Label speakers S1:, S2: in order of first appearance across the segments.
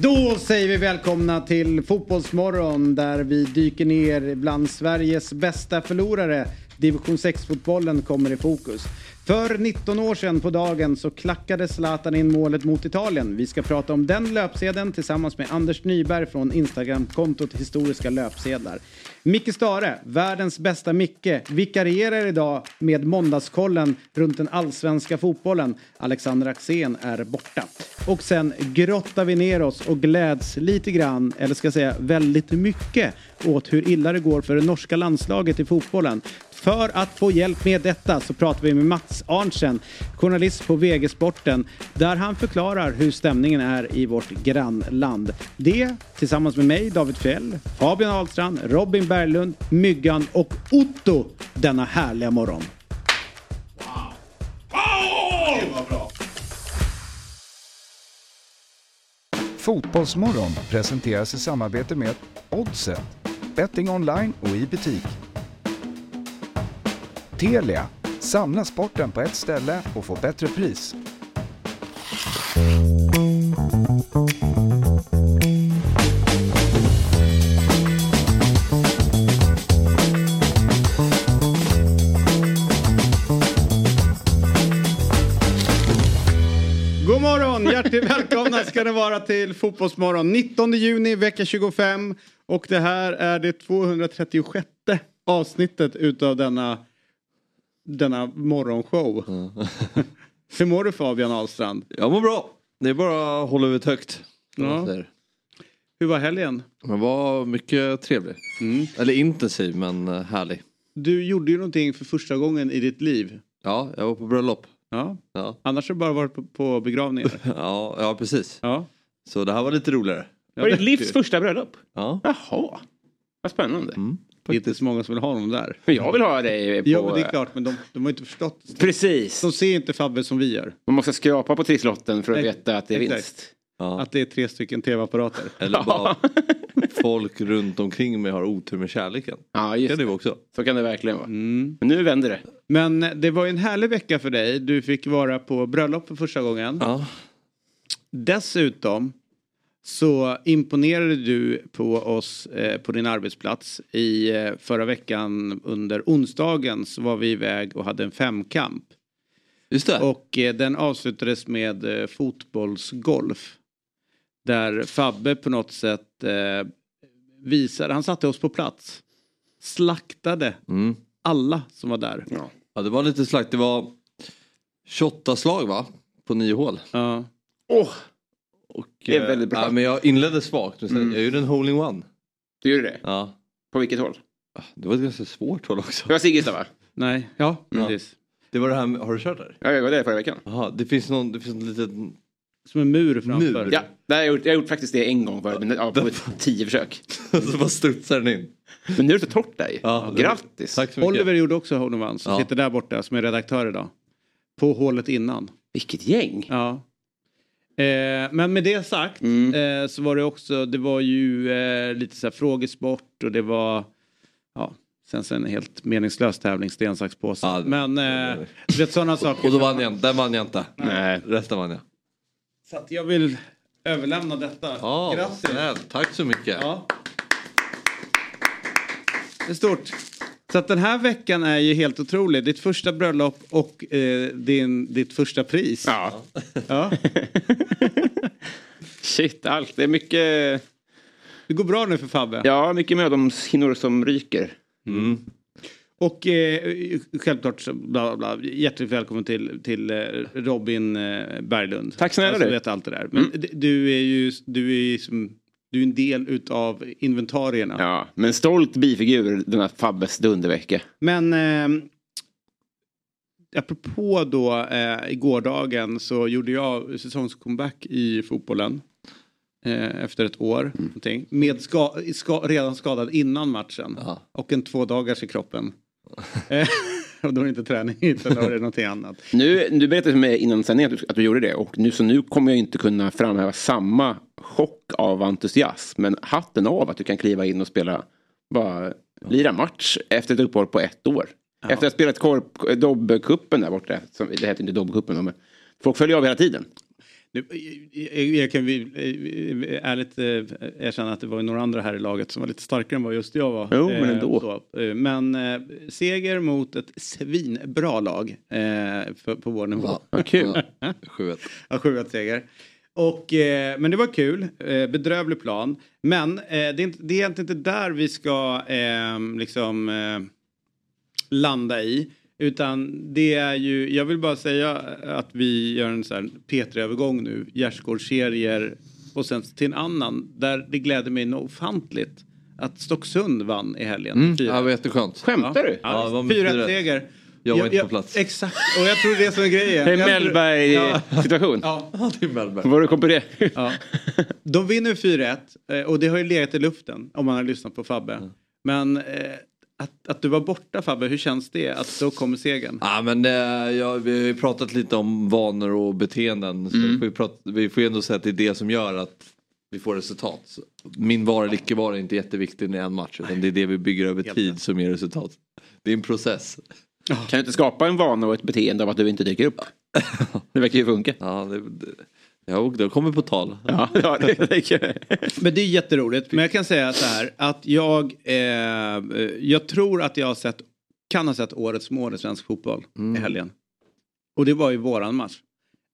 S1: Då säger vi välkomna till Fotbollsmorgon där vi dyker ner bland Sveriges bästa förlorare. Division 6-fotbollen kommer i fokus. För 19 år sedan på dagen så klackade Zlatan in målet mot Italien. Vi ska prata om den löpsedeln tillsammans med Anders Nyberg från Instagramkontot Historiska löpsedlar. Micke Stare, världens bästa Micke, vikarierar idag med Måndagskollen runt den allsvenska fotbollen. Alexander Axén är borta. Och sen grottar vi ner oss och gläds lite grann, eller ska jag säga väldigt mycket, åt hur illa det går för det norska landslaget i fotbollen. För att få hjälp med detta så pratar vi med Mats Arntzen, journalist på VG Sporten, där han förklarar hur stämningen är i vårt grannland. Det tillsammans med mig, David Fjell, Fabian Ahlstrand, Robin Berglund, Myggan och Otto denna härliga morgon.
S2: Fotbollsmorgon presenteras i samarbete med Oddset, betting online och i butik. Telia, samla sporten på ett ställe och få bättre pris.
S1: God morgon! Hjärtligt välkomna ska ni vara till Fotbollsmorgon. 19 juni, vecka 25. Och det här är det 236 avsnittet utav denna, denna morgonshow. Hur mår du Fabian Ahlstrand?
S3: Jag mår bra. Det är bara att hålla huvudet högt.
S1: Ja. Hur var helgen?
S3: Men var mycket trevlig.
S1: Mm.
S3: Eller intensiv men eh, härlig.
S1: Du gjorde ju någonting för första gången i ditt liv.
S3: Ja, jag var på bröllop.
S1: Ja.
S3: Ja,
S1: Annars har du bara varit på, på begravningar.
S3: ja, ja precis.
S1: Ja.
S3: Så det här var lite roligare.
S4: Var det
S1: det-
S4: ditt livs första bröllop?
S3: Ja.
S4: Jaha, vad spännande.
S3: Mm.
S1: Det är inte så många som vill ha honom där.
S4: Men jag vill ha dig på...
S1: Ja, men det är klart, men de, de har inte förstått.
S4: Precis.
S1: De ser inte Fabbe som vi gör.
S4: Man måste skrapa på trisslotten för att
S1: Ex-
S4: veta att det är
S1: exakt.
S4: vinst.
S3: Ja.
S1: Att det är tre stycken tv-apparater.
S3: Eller bara folk runt omkring mig har otur med kärleken.
S4: Ja,
S3: Det
S4: just
S3: kan det
S4: det.
S3: vara också.
S4: Så kan det verkligen vara.
S1: Mm.
S4: Men nu vänder det.
S1: Men det var ju en härlig vecka för dig. Du fick vara på bröllop för första gången.
S3: Ja.
S1: Dessutom så imponerade du på oss eh, på din arbetsplats. I eh, förra veckan under onsdagen så var vi iväg och hade en femkamp.
S3: Just det.
S1: Och eh, den avslutades med eh, fotbollsgolf. Där Fabbe på något sätt eh, visade, han satte oss på plats. Slaktade
S3: Mm.
S1: alla som var där.
S4: Ja.
S3: Ja, det var lite slakt. Det var 28 slag va? På nio hål.
S1: Ja.
S4: Åh,
S3: Och,
S4: Det är
S3: eh,
S4: väldigt bra.
S3: Ja, men jag inledde svagt. Men sen,
S1: Mm.
S3: Jag gjorde en hole-in-one.
S4: du gjorde det?
S3: Ja.
S4: På vilket håll?
S3: Det var ett ganska svårt hål också.
S4: Det var Siggesta va?
S1: Nej, ja,
S3: Ja.
S1: precis.
S3: Det var det här med, har du kört där?
S4: Ja, jag var där förra veckan.
S3: Jaha, det finns någon, det finns någon liten...
S1: Som en mur framför.
S3: Mur.
S4: Ja, det har jag, gjort, jag har gjort faktiskt det en gång förut, men ja, på tio försök.
S3: så bara studsar den in.
S4: Men nu är det så torrt där.
S3: Ja,
S4: Grattis.
S3: Tack så mycket.
S1: Oliver gjorde också hole som
S3: Ja.
S1: sitter där borta som är redaktör idag. På hålet innan.
S4: Vilket gäng.
S1: Ja. Eh, men med det sagt
S4: Mm.
S1: eh, så var det också, det var ju eh, lite så här frågesport och det var, ja, sen så en helt meningslös tävling, sten, sax, påse.
S3: Ja,
S1: men eh, du vet sådana saker.
S3: Och då vann jag den vann jag inte.
S4: Nej.
S3: Resten vann jag.
S1: Så att jag vill överlämna detta.
S3: Ja,
S1: Grattis.
S3: snällt. Tack så mycket.
S1: Ja. Det är stort. Så att den här veckan är ju helt otrolig. Ditt första bröllop och eh, din, ditt första pris.
S4: Ja.
S1: Ja.
S4: Shit, allt. Det är mycket,
S1: Det går bra nu för Fabbe.
S4: ja, mycket mödomshinnor som ryker.
S3: Mm.
S1: Och eh, självklart så bla bla bla. Hjärtligt välkommen till, till eh, Robin eh, Berglund.
S4: Tack snälla
S1: alltså,
S4: du.
S1: vet allt det där. Men
S4: Mm.
S1: du är ju du är ju som, du är en del utav inventarierna.
S4: Ja, men stolt bifigur denna Fabbes dundervecka.
S1: Men eh, apropå då eh, gårdagen så gjorde jag säsongscomeback i fotbollen. Eh, efter ett år.
S4: Mm.
S1: Någonting, med ska, ska, redan skadad innan matchen.
S3: Ja.
S1: Och en två dagars i kroppen. Eh, och då är det inte träning utan då är det någonting annat.
S4: Nu, du berättade för mig innan sändningen att, du- att du gjorde det och nu, så nu kommer jag inte kunna framhäva samma chock av entusiasm. Men hatten av att du kan kliva in och spela, bara lira match efter ett uppehåll på ett år. Efter att ha spelat korp, Dobbcupen där borta, som, det heter inte Dobbcupen men folk följer av hela tiden.
S1: Jag, jag kan vi, eh, ärligt eh, erkänna att det var några andra här i laget som var lite starkare än vad just jag var.
S4: Jo, men
S1: Eh,
S4: ändå.
S1: så. Eh, Men eh, seger mot ett svinbra lag eh, för, på vår nivå.
S3: Ja.
S4: Vad kul.
S3: Ja, 7-1.
S1: Ja, 7 seger. Och, eh, men det var kul, eh, bedrövlig plan. Men eh, det, är inte, det är egentligen inte där vi ska eh, liksom eh, landa i. Utan det är ju, jag vill bara säga att vi gör en sån här P3-övergång nu, gärdsgårdsserier och sen till en annan där det gläder mig något ofantligt att Stocksund vann i helgen.
S3: Mm. Ja, det var jätteskönt.
S4: Skämtar du?
S3: Ja, var
S1: Ja,
S3: med
S1: 4
S3: fyra.
S1: seger.
S3: Jag var inte på plats.
S1: Exakt, och jag tror det är som är grejen.
S4: Det är Mellberg-situation.
S1: Ja,
S3: Ja, det är Mellberg.
S4: Var du kom på det?
S1: Ja. De vinner 4-1 eh, och det har ju legat i luften om man har lyssnat på Fabbe. Men eh, att, att du var borta Fabbe, hur känns det att då kommer segern?
S3: Ja, men eh, ja, vi har ju pratat lite om vanor och beteenden.
S1: Mm.
S3: vi, får ju prata, vi får ju ändå säga att det är det som gör att vi får resultat. Så min vara eller icke vara är inte jätteviktig i en match. Utan det är det vi bygger över
S1: Helt
S3: tid som ger resultat. Det är en process.
S4: Kan du inte skapa en vana och ett beteende av att du inte dyker upp? Det verkar ju funka.
S3: Ja, det, det, ja det kommer på tal.
S4: Ja, ja det, det,
S1: Men det är jätteroligt. Men jag kan säga så här att jag, eh, jag tror att jag har sett, kan ha sett årets mål i svensk fotboll i helgen. Och det var ju våran match.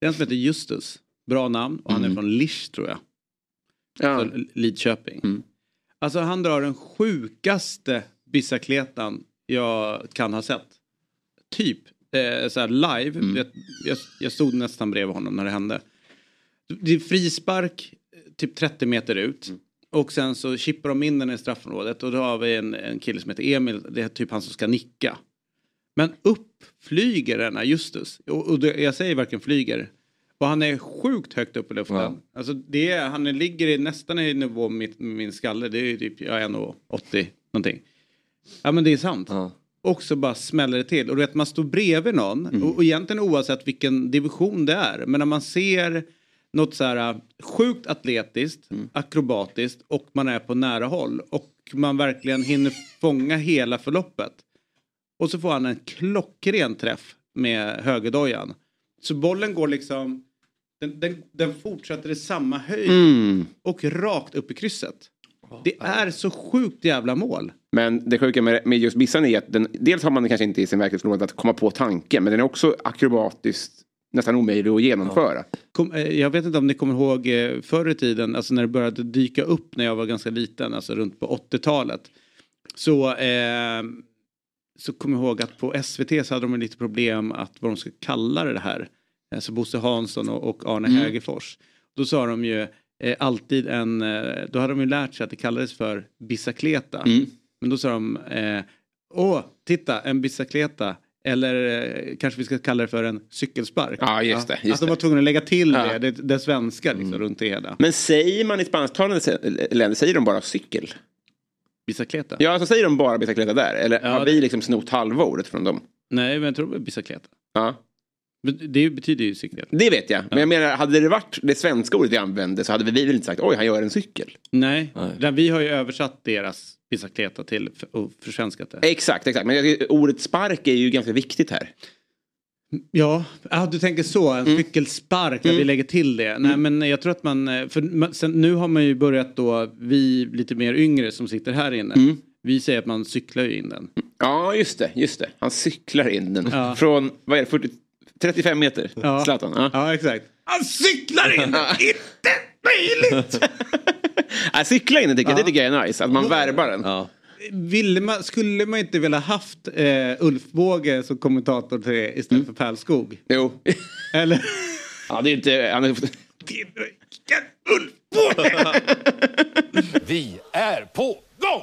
S1: Den som heter Justus, bra namn och han är från Lisch tror jag.
S4: ja.
S1: Alltså Lidköping.
S4: Mm.
S1: Alltså han drar den sjukaste bicicletan jag kan ha sett. Typ eh, så här live.
S4: Mm.
S1: Jag, jag, jag stod nästan bredvid honom när det hände. Det är frispark eh, typ 30 meter ut.
S4: Mm.
S1: Och sen så chippar de in den i straffområdet och då har vi en, en kille som heter Emil, det är typ han som ska nicka. Men upp flyger denna Justus. Och, och det, jag säger varken flyger. Och han är sjukt högt upp i luften.
S3: Ja.
S1: Alltså det är, han ligger i, nästan i nivå med med min skalle. Det är typ, jag är nog 80 någonting. Ja men det är sant.
S3: Ja.
S1: Och så bara smäller det till. Och du vet man står bredvid någon. Och, och egentligen oavsett vilken division det är. Men när man ser något så här äh, sjukt atletiskt, akrobatiskt och man är på nära håll. Och man verkligen hinner fånga hela förloppet. Och så får han en klockren träff med högerdojan. Så bollen går liksom, den, den, den fortsätter i samma höjd
S4: Mm.
S1: och rakt upp i krysset. Det är så sjukt jävla mål.
S4: Men det sjuka med, med just bissan är att den, dels har man kanske inte i sin verklighetsförmåga att komma på tanken. Men den är också akrobatiskt nästan omöjlig att genomföra.
S1: Kom, eh, jag vet inte om ni kommer ihåg eh, förr i tiden, alltså när det började dyka upp när jag var ganska liten, alltså runt på 80-talet. Så, eh, så kommer jag ihåg att på SVT så hade de lite problem att vad de skulle kalla det här. Alltså Bosse Hansson och, och Arne Hägerfors. Då sa de ju eh, alltid en, eh, då hade de ju lärt sig att det kallades för bicicleta.
S4: Mm.
S1: Men då sa de, eh, åh, titta, en bicicleta. Eller eh, kanske vi ska kalla det för en cykelspark.
S4: Ja, just det.
S1: Att
S4: Just
S1: de var tvungna att lägga till
S4: Ja.
S1: det, det, det svenska liksom, runt det hela.
S4: Men säger man i spansktalande länder, säger de bara cykel?
S1: Bicicleta?
S4: Ja, alltså säger de bara bicicleta där? Eller
S1: Ja,
S4: har vi liksom snott halva ordet från dem?
S1: Nej, men jag tror det var bicicleta.
S4: Ja.
S1: Men det betyder ju cykel.
S4: Det vet jag. Men jag menar, hade det varit det svenska ordet vi använde så hade vi väl inte sagt oj, han gör en cykel.
S1: Nej,
S3: Nej.
S1: Vi har ju översatt deras bicicleta till och försvenskat det.
S4: Exakt, exakt. Men ordet spark är ju ganska viktigt här.
S1: Ja, ah, du tänker så, en cykelspark, där vi lägger till det. Nej, men jag tror att man, eh, för sen, nu har man ju börjat då, vi lite mer yngre som sitter här inne, vi säger att man cyklar ju in den.
S4: Ja, just det. Just det. Han cyklar in den.
S1: Ja.
S4: Från, vad är det, 40, 35 meter?
S1: Ja.
S4: Zlatan. Ja.
S1: Ja, exakt. Han cyklar in! Inte möjligt!
S4: Ja, cykla in tycker jag, det tycker jag är nice. Att man värvar den.
S3: Ja.
S1: Ville man, skulle man inte vilja haft eh, Ulf Båge som kommentator till det istället för Pärlskog?
S4: Jo.
S1: Eller?
S4: Ja, det är inte... Han är,
S1: Ulf Båge!
S5: Vi är på gång!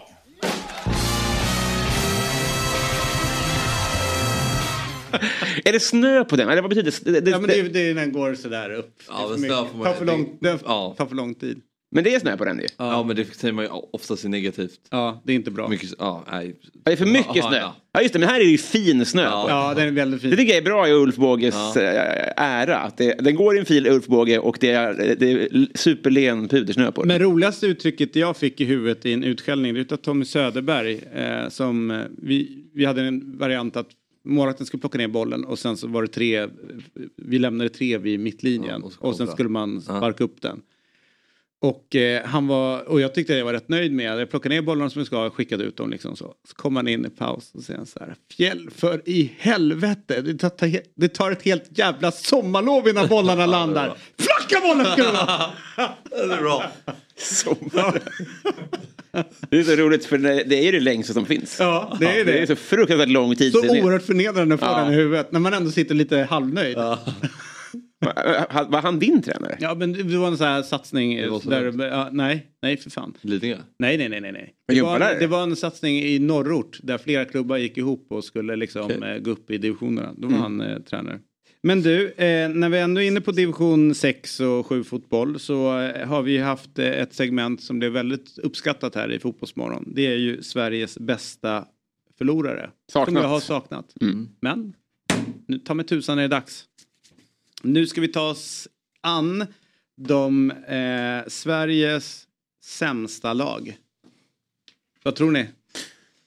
S4: är det snö på den? Eller vad betyder det? det,
S1: Ja men det, det, den går sådär upp.
S3: Ja,
S1: Det
S3: snö får man-
S1: tar för lång, den
S3: Ja.
S1: tar för lång tid.
S4: men det är snö på den ju.
S3: Ja. men det säger man ju oftast är negativt.
S1: Ja, det är inte bra.
S3: Mycket, ja, nej.
S4: Ja, Det är för mycket
S3: Ja,
S4: snö.
S3: ja.
S4: Ja, just det, men här är det ju fin snö.
S3: Ja.
S4: på.
S1: Ja, den är väldigt fin.
S4: Det tycker jag är bra i Ulf Båges
S3: Ja.
S4: äh, ära. Att det, den går i en fil Ulf Båge och det är, det är superlen pudersnö på den.
S1: Men roligaste uttrycket jag fick i huvudet i en utskällning det är utav Tommy Söderberg. Eh, som, eh, vi, vi hade en variant att målvakten skulle plocka ner bollen och sen så var det tre, vi lämnade tre vid mittlinjen
S3: Ja, och
S1: och sen skulle man sparka upp den. Och eh, han var, och jag tyckte jag var rätt nöjd med, jag plockade ner bollarna som jag ska, skickade ut dem liksom så. Så kom han in i paus och säger så här, fjäll för i helvete, det tar, det tar ett helt jävla sommarlov innan bollarna landar. Flacka bollen ska det vara!
S3: Det är bra.
S4: Det är så roligt för det är ju det längsta som finns.
S1: Ja, det är det.
S4: Det är så fruktansvärt lång tid.
S1: Så oerhört förnedrande att få
S4: Ja.
S1: den i huvudet när man ändå sitter lite halvnöjd. Ja,
S4: Va- Var han din tränare?
S1: men det var en sån här satsning.
S3: Så
S1: där, ja, nej, nej för fan.
S3: Lidingö.
S1: Nej, nej, nej, nej. nej. Det, var det var en satsning i norrort där flera klubbar gick ihop och skulle liksom
S3: Okej.
S1: eh, gå upp i divisionerna. Då var han eh, tränare. Men du, eh, när vi ändå är inne på division 6 och 7 fotboll så eh, har vi haft eh, ett segment som blev väldigt uppskattat här i Fotbollsmorgon. Det är ju Sveriges bästa förlorare. Som
S4: Saknat.
S1: jag har saknat.
S4: Mm.
S1: Men nu ta mig tusan är det dags. Nu ska vi ta oss an de eh, Sveriges sämsta lag. Vad tror ni?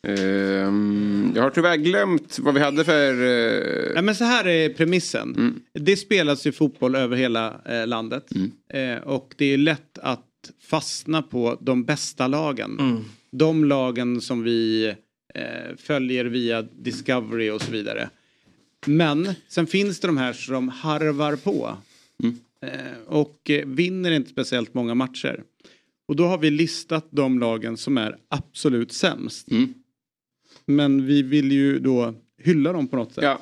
S4: Ehm, jag har tyvärr glömt vad vi hade för... eh,
S1: Ja, men så här är premissen. Det spelas ju fotboll över hela eh, landet. Eh, och det är lätt att fastna på de bästa lagen. De lagen som vi följer via Discovery och så vidare. Men sen finns det de här som harvar på. Eh, och vinner inte speciellt många matcher. Och då har vi listat de lagen som är absolut sämst.
S4: Mm.
S1: Men vi vill ju då hylla dem på något sätt.
S4: Ja,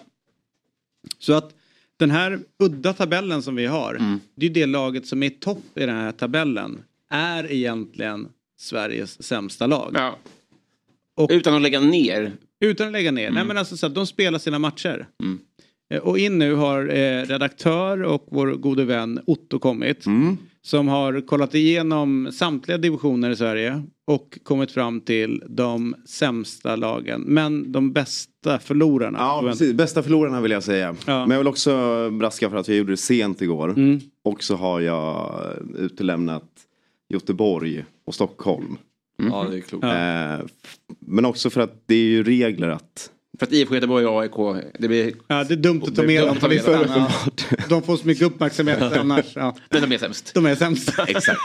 S1: Så att den här udda tabellen som vi har.
S4: Mm.
S1: Det är ju det laget som är i topp i den här tabellen. Är egentligen Sveriges sämsta lag.
S4: ja.
S1: Och-
S4: Utan att lägga ner.
S1: Utan att lägga ner. Nej men alltså så att de spelar sina matcher.
S4: Mm.
S1: Eh, Och in nu har eh, redaktör och vår gode vän Otto kommit.
S4: Mm.
S1: Som har kollat igenom samtliga divisioner i Sverige. Och kommit fram till de sämsta lagen. Men de bästa förlorarna.
S6: Ja, precis. Bästa förlorarna vill jag säga.
S1: Ja.
S6: Men jag vill också braska för att jag gjorde det sent igår.
S1: Mm.
S6: Och så har jag utelämnat Göteborg och Stockholm.
S3: Ja, det är klokt.
S1: Ja.
S6: Eh, men också för att det är ju regler att...
S4: För att IFK Göteborg och AIK, det blir...
S1: Ja, det är dumt att ta med dem listan. Ja. De får så mycket uppmärksamhet annars. Ja.
S4: Men de är sämst.
S1: De är sämst.
S4: Exakt.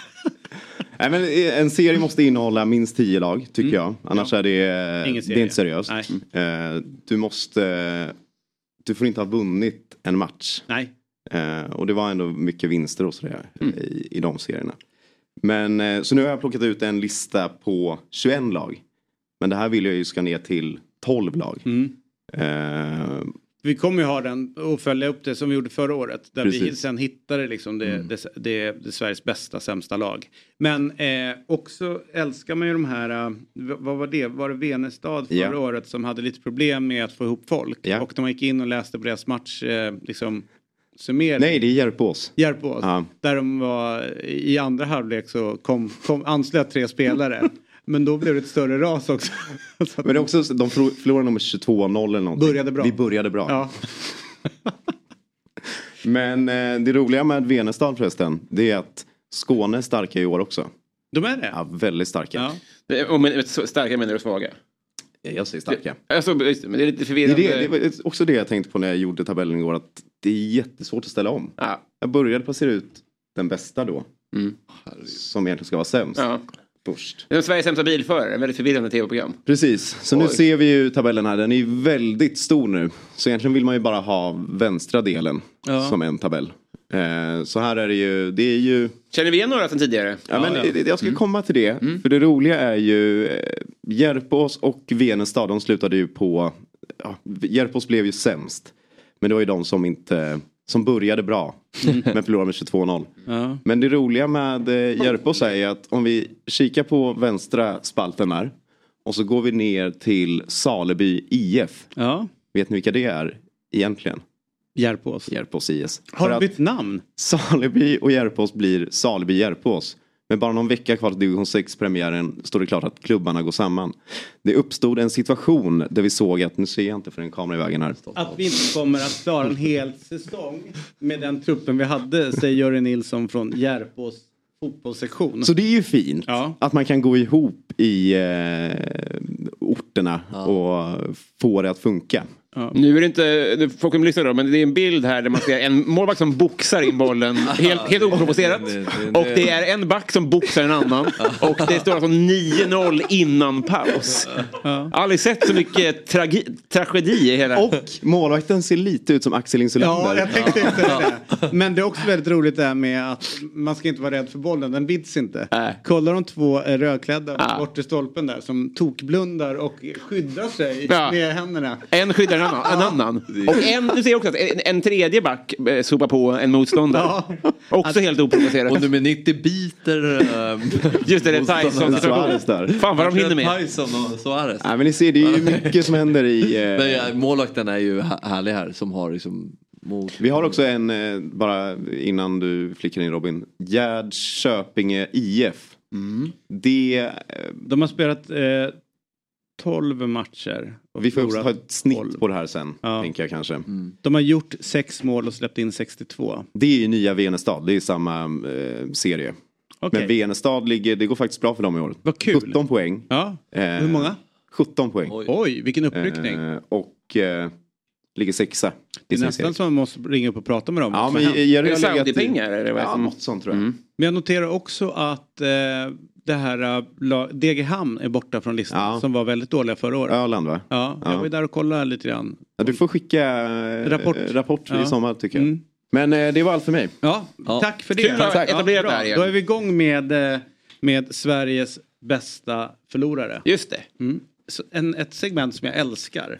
S6: Nej, men en serie måste innehålla minst tio lag, tycker jag. Annars är det,
S1: Mm. Ingen
S6: det är inte seriöst.
S1: Nej.
S6: Eh, du måste... Du får inte ha vunnit en match.
S1: Nej.
S6: Eh, och det var ändå mycket vinster och sådär
S1: Mm.
S6: i, i de serierna. Men eh, så nu har jag plockat ut en lista på 21 lag. Men det här vill jag ju ska ner till 12 lag.
S1: Mm. Vi kommer ju ha den och följa upp det som vi gjorde förra året. Där vi
S6: Precis. Mm.
S1: sen hittade liksom det, det, det, det Sveriges bästa, sämsta lag. Men eh, också älskar man ju de här, eh, vad var det, var det Venestad förra
S6: Ja.
S1: året som hade lite problem med att få ihop folk.
S6: Ja.
S1: Och de gick in och läste på deras match, eh, liksom summering.
S6: nej, det är Järpås.
S1: Järpås.
S6: Ja.
S1: Där de var i andra halvlek så kom, kom, anslöt tre spelare. Men då blev det ett större ras också.
S6: Men det är också, de förlor- förlorade nummer 22-0 eller någonting.
S1: Började bra.
S6: Vi började bra.
S1: ja.
S6: Men eh, det roliga med Venestad förresten, det är att Skåne är starka i år också.
S1: De är det?
S6: Ja, väldigt starka.
S1: Ja.
S4: Och men, starka menar du svaga?
S6: Jag säger starka.
S4: Alltså, det, men det är lite
S6: Det är
S4: förvirrande.
S6: det, det var också det jag tänkte på när jag gjorde tabellen igår. Att det är jättesvårt att ställa om.
S4: Ja.
S6: Jag började placera ut den bästa då.
S4: Mm.
S6: Som egentligen ska vara sämst.
S4: Ja. Är Sveriges sämsta bilförare, väldigt förvirrande tv-program.
S6: Precis, så nu
S4: Oj.
S6: ser vi ju tabellen här. Den är ju väldigt stor nu. Så egentligen vill man ju bara ha vänstra delen
S1: Ja.
S6: som en tabell. Eh, så här är det ju, det är ju
S4: Känner vi igen några sedan tidigare?
S6: Ja, men
S1: ja.
S6: Jag ska komma till det. För det roliga är ju eh, Järpås och Venestad, de slutade ju på... Ja, Järpås blev ju sämst. Men det var ju de som inte... Som började bra. Men förlorade med 22-0.
S1: Ja.
S6: Men det roliga med eh, Järpås är att om vi kikar på vänstra spalten där. Och så går vi ner till Saleby IF.
S1: ja.
S6: Vet ni vilka det är egentligen?
S1: Järpås.
S6: Järpås IS.
S1: Har de bytt namn?
S6: Saleby och Järpås blir Saleby Järpås. Med bara någon vecka kvar till division 6-premiären står det klart att klubbarna går samman. Det uppstod en situation där vi såg att, nu ser jag inte för en kamera i vägen här.
S1: Att vi inte kommer att klara en hel säsong med den truppen vi hade, säger Jörgen Nilsson från Järpås fotbollssektion.
S6: Så det är ju fint
S1: Ja.
S6: att man kan gå ihop i eh, orterna och få det att funka.
S4: Nu är det inte, folk kommer lyssna då, men det är en bild här där man ser en målvakt som boxar in bollen helt, helt oprovocerat. Och det är en back som boxar en annan. Och det står alltså 9-0 innan paus. Aldrig sett så mycket tragi- tragedi i hela...
S6: Och målvakten ser lite ut som Axel Insulander.
S1: Ja, jag tänkte inte det. Men det är också väldigt roligt det här med att man ska inte vara rädd för bollen, den bits inte.
S4: Nej.
S1: Kolla de två eh, rödklädda
S4: Ja.
S1: bort i stolpen där som tokblundar och skyddar sig
S4: Ja.
S1: med händerna.
S4: En skyddar en annan. En annan. Och en, du ser också att en, en tredje back eh, sopar på en motståndare.
S1: Ja.
S4: Också helt oprovocerat.
S3: Och nummer 90 biter... ehm,
S4: Just det, det är Tyson.
S6: Suarez där.
S4: Fan vad de hinner med.
S3: Tyson och Suarez.
S6: Nej, men ni ser, det är ju mycket som händer i... eh,
S3: Men ja, målvakten är ju här- härlig här som har liksom mot...
S6: Vi har också en, eh, bara innan du flickar in Robin. Gerd Köpinge IF. Det, eh,
S1: De har spelat eh, 12 matcher. och
S6: vi får också ta ett snitt
S1: 12.
S6: på det här sen.
S1: Ja.
S6: Tänker jag kanske.
S1: De har gjort sex mål och släppt in 62.
S6: Det är ju nya Venestad, det är samma eh, serie.
S1: Okej.
S6: Men Venestad ligger, det går faktiskt bra för dem i år.
S1: Vad kul.
S6: 17 poäng.
S1: Ja.
S6: Eh,
S1: Hur många?
S6: 17 poäng.
S3: Oj.
S1: Oj, vilken uppryckning.
S6: Eh, och eh, ligger sexa.
S1: det är nästan som man måste ringa upp och prata med dem.
S6: Ja, men
S1: har hänt.
S6: Jerry
S4: Är det Saudi-pengar,
S6: Ja,
S4: som-
S6: något sånt tror jag.
S4: Mm.
S1: Men jag noterar också att eh, det här la- Degerhamn är borta från listan.
S6: Ja.
S1: Som var väldigt dåliga förra året.
S6: Öland va?
S1: Ja, jag
S6: Ja.
S1: var ju där och kollade lite grann.
S6: Ja, du får skicka eh,
S1: Rapport.
S6: rapport
S1: Ja.
S6: i sommar tycker jag.
S1: Mm.
S6: Men eh, det var allt för mig.
S1: Ja,
S3: Ja.
S1: tack för det.
S4: Kul att
S1: bra.
S4: det här igen.
S1: Då är vi igång med, med Sveriges bästa förlorare.
S4: Just det.
S1: Mm. Så En, ett segment som jag älskar.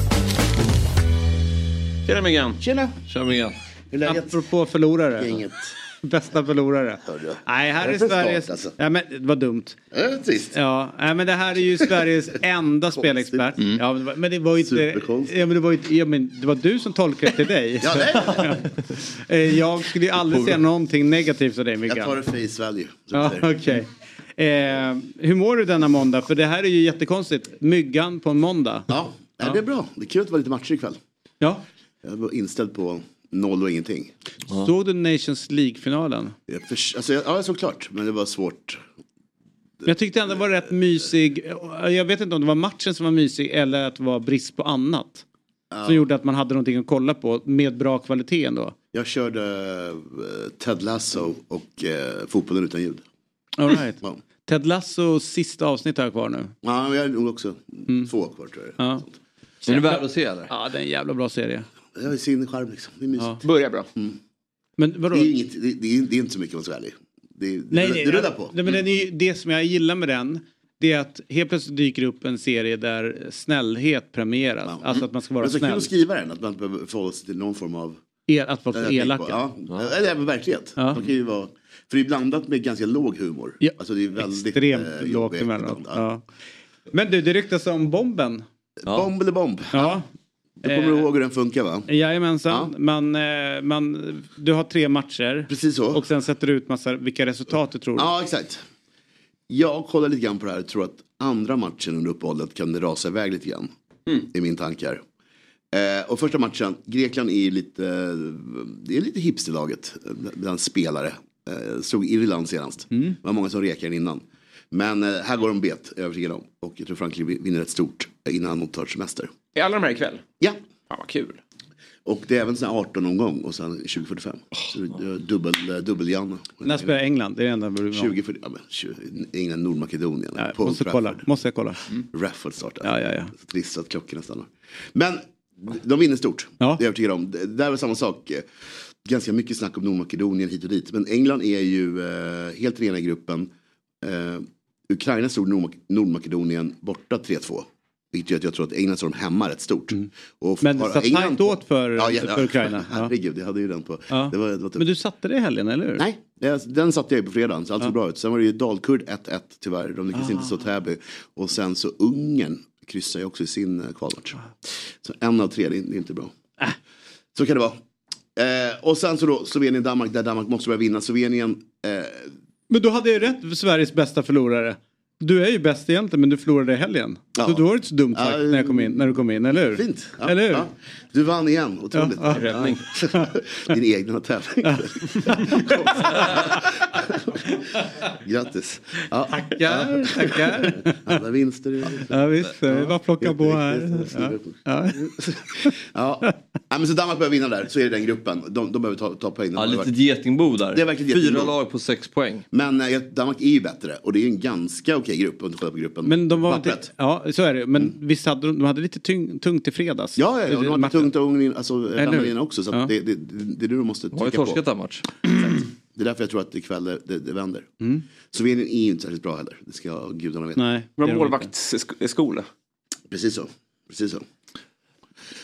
S4: Tjena Myggan.
S7: Tjena! Hur är läget?
S1: Apropå förlorare.
S7: Inget.
S1: Bästa förlorare. Nej, här
S7: är
S1: är Sveriges...
S7: start, alltså?
S1: Ja, men det var dumt.
S7: Är trist.
S1: Ja, nej, men det här är ju Sveriges enda spelexpert. Ja, men det var, men det var ju inte... Ja, men det var ju ja, men det var du som tolkade till dig.
S7: Ja, är
S1: Eh, Jag skulle ju aldrig säga någonting negativt av dig Myggan.
S7: Jag tar det face value.
S1: Ja, okej. Eh, hur mår du denna måndag? För det här är ju jättekonstigt. Myggan på en måndag.
S7: Ja, nej, det är bra. Det är kul att det var lite matcher ikväll.
S1: Ja.
S7: Jag var inställd på noll och ingenting.
S1: Såg du Nations League-finalen?
S7: Jag förs- alltså, jag- ja, jag såg klart. Men det var svårt.
S1: Men jag tyckte ändå det var rätt mysig. Jag vet inte om det var matchen som var mysig eller att det var brist på annat. Som gjorde att man hade någonting att kolla på med bra kvalitet ändå.
S7: Jag körde eh, Ted Lasso och eh, fotbollen utan ljud.
S1: All right.
S7: Ja,
S1: Ted Lassos sista avsnitt har jag kvar nu.
S7: ja men jag har nog också två kvar tror jag.
S1: Ja.
S3: Är det värd att se eller?
S1: Ja, det är en jävla bra serie.
S7: Det har sin charm liksom. Det är mysigt.
S1: Ja.
S4: Börjar bra.
S1: Men vadå?
S7: Det, är inget, det, det, är, det är inte så mycket om Sverige. Det, är-
S1: Nej,
S7: det,
S1: nej,
S7: det rullar på.
S1: Nej, men den är, ju- det som jag gillar med den det är att helt plötsligt dyker upp en serie där snällhet premieras.
S7: Ja.
S1: Alltså att man ska vara
S7: Men så kul
S1: snäll.
S7: att skriva den, att man inte behöver förhålla sig till någon form av
S1: El, att vara så
S7: tänker
S1: elaka.
S7: Ja, ja. det är verklighet.
S1: Ja.
S7: Man kan ju vara, för det är blandat med ganska låg humor.
S1: Ja,
S7: Alltså det är väldigt
S1: Extremt
S7: eh,
S1: lågt emellanåt.
S7: Ja.
S1: Ja. Men du, det ryktas om bomben.
S7: Bomb eller bomb?
S1: Ja.
S7: Du kommer
S1: Eh,
S7: ihåg hur den funkar va?
S1: Jajamensan. Man, eh, man, du har tre matcher.
S7: Precis så.
S1: Och sen sätter du ut massa, vilka resultat du tror.
S7: Ja, exakt. Jag kollar lite grann på det här och tror att andra matchen under uppehållet kan det rasa iväg lite grann. I min tankar. Eh, och första matchen, Grekland är ju lite, det är lite hipsterlaget bland spelare. Eh, slog Irland senast. Det var många som rekade innan. Men eh, här går de bet, är jag övertygad om. Och jag tror Frankrike vinner rätt stort innan de tar semester.
S4: Är alla de här ikväll?
S7: Ja,
S4: Fan vad kul.
S7: och det är även sån här 18 omgång och sen 2045. Så det är dubbel, eh, dubbel-Janne.
S1: När spelar England? Det är det enda vi vill ha.
S7: 20, ja, men, 20 England, Nordmakedonien.
S1: Ja, måste kolla. Måste jag kolla.
S7: Rafford startar.
S1: Ja, ja, ja.
S7: Så trist att klockorna stannar. Men de vinner stort.
S1: Ja.
S7: Det är jag övertygad om. Det där var samma sak. Ganska mycket snack om Nordmakedonien hit och dit. Men England är ju eh, helt rena i gruppen. Eh, Ukraina stod Nordmak- Nordmakedonien borta 3-2. Vilket gör att jag tror att England står de hemma rätt stort. Och
S1: Men det satt
S7: England
S1: tajt åt för,
S7: Ja, ja,
S1: för Ukraina. Ja.
S7: Herregud, jag hade ju den på.
S1: Ja.
S7: Det var, det var typ...
S1: Men du satte det i helgen, eller hur?
S7: Nej, den satte jag ju på fredagen så allt såg bra ut. Sen var det ju Dalkurd 1-1 tyvärr. De lyckades
S1: Ah.
S7: inte slå Täby. Och sen så Ungern kryssar ju också i sin eh, kvalmatch. Så en av tre, det är, inte bra.
S1: Äh.
S7: Så kan det vara. Eh, och sen så då Slovenien-Danmark där Danmark måste börja vinna. Slovenien eh,
S1: Men då hade jag rätt för Sveriges bästa förlorare. Du är ju bäst egentligen men du förlorade i helgen.
S7: Ja.
S1: Så då var inte så dumt sagt
S7: Ja,
S1: när, jag kom in, när du kom in, eller hur?
S7: Fint. Ja,
S1: eller hur?
S7: Ja. Du vann igen, otroligt.
S1: Ja, ja.
S7: Räddning. Din egna tävling. Grattis. Ja.
S1: Tackar, tackar.
S7: Alla vinster.
S1: Ja visst, det är bara plocka på här. Ja. Ja.
S7: Ja. ja, men så Danmark behöver vinna där, så är det den gruppen. De, de behöver ta, ta poäng.
S3: Ja, lite
S7: varit-
S3: getingbo där.
S7: Det är verkligen
S3: Fyra
S7: getingbo.
S3: lag på sex poäng.
S7: Men eh, Danmark är ju bättre och det är en ganska okej grupp om du kollar på gruppen.
S1: Men de var inte, ja så är det. Men visst hade de, de hade lite tyng, tungt i fredags.
S7: Ja, ja, ja, de
S1: Matchen.
S7: tungt och Ungern, alltså in också. Så att
S1: Ja.
S7: det, det, det är nu de måste
S3: De har ju
S7: trycka
S3: torskat
S7: på.
S3: den match.
S7: Det är därför jag tror att ikväll det, det, det vänder.
S1: Mm.
S7: Slovenien är ju inte särskilt bra heller. Det ska gudarna veta.
S1: Nej.
S4: Bra målvaktsskola.
S7: Precis så. Precis så.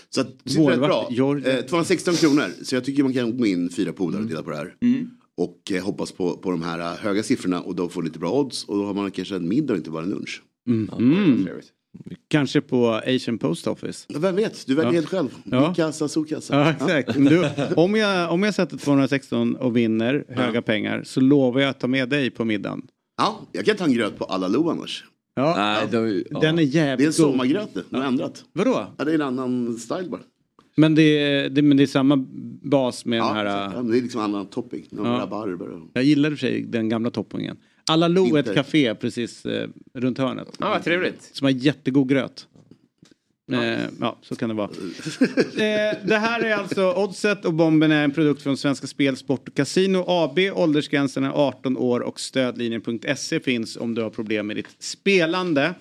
S7: Så att det sitter rätt bra.
S1: Georgia.
S7: Eh, 216 kronor. Så jag tycker man kan gå in fyra polare och dela på det här. Och eh, hoppas på, på de här eh, höga siffrorna och då får lite bra odds. Och då har man kanske en middag och inte bara en lunch.
S1: Mm. Kanske på Asian Post Office.
S7: Vem vet, du väljer
S1: Ja.
S7: helt själv.
S1: Ja.
S7: Min kassa, solkassa.
S1: Ja, exakt. Men Du, om, jag, om jag sätter 216 och vinner höga pengar så lovar jag att ta med dig på middagen.
S7: Ja, jag kan ta en gröt på alla lo annars.
S1: Ja,
S3: Nej, ja.
S1: den är
S7: Det är en
S1: jävligt
S7: sommargröt nu, de har ändrat.
S1: Vadå?
S7: Ja, det är en annan style bara.
S1: Men det, är, det, men det är samma bas med
S7: Ja,
S1: den här...
S7: ja, det är liksom annan topping. Någon
S1: Ja.
S7: rabarber. och-
S1: Jag gillar i och för sig den gamla toppingen. Alla Lo är ett café precis eh, runt hörnet.
S4: Ja, vad trevligt.
S1: Som har jättegod gröt. Eh, ja, så kan det vara. eh, det här är alltså Oddset och Bomben är en produkt från Svenska Spel, Sport och Casino AB. Åldersgränsen är 18 år och stödlinjen.se finns om du har problem med ditt spelande.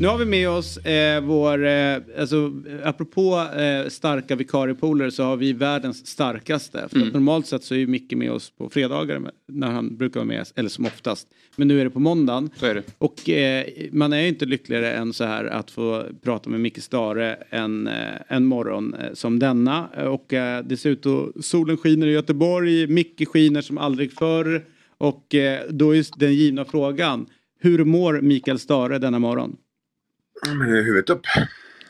S1: Nu har vi med oss eh, vår, eh, alltså apropå eh, starka vikariepooler så har vi världens starkaste. Att normalt sett så är ju Micke med oss på fredagar när han brukar vara med, eller som oftast. Men nu är det på måndagen.
S4: Så är det.
S1: Och eh, man är ju inte lyckligare än så här att få prata med Micke Stare en, eh, en morgon eh, som denna. Eh, Och eh, dessutom solen skiner i Göteborg, Micke skiner som aldrig förr. Och då är den givna frågan, hur mår Mikael Stare denna morgon?
S8: Med huvudet upp.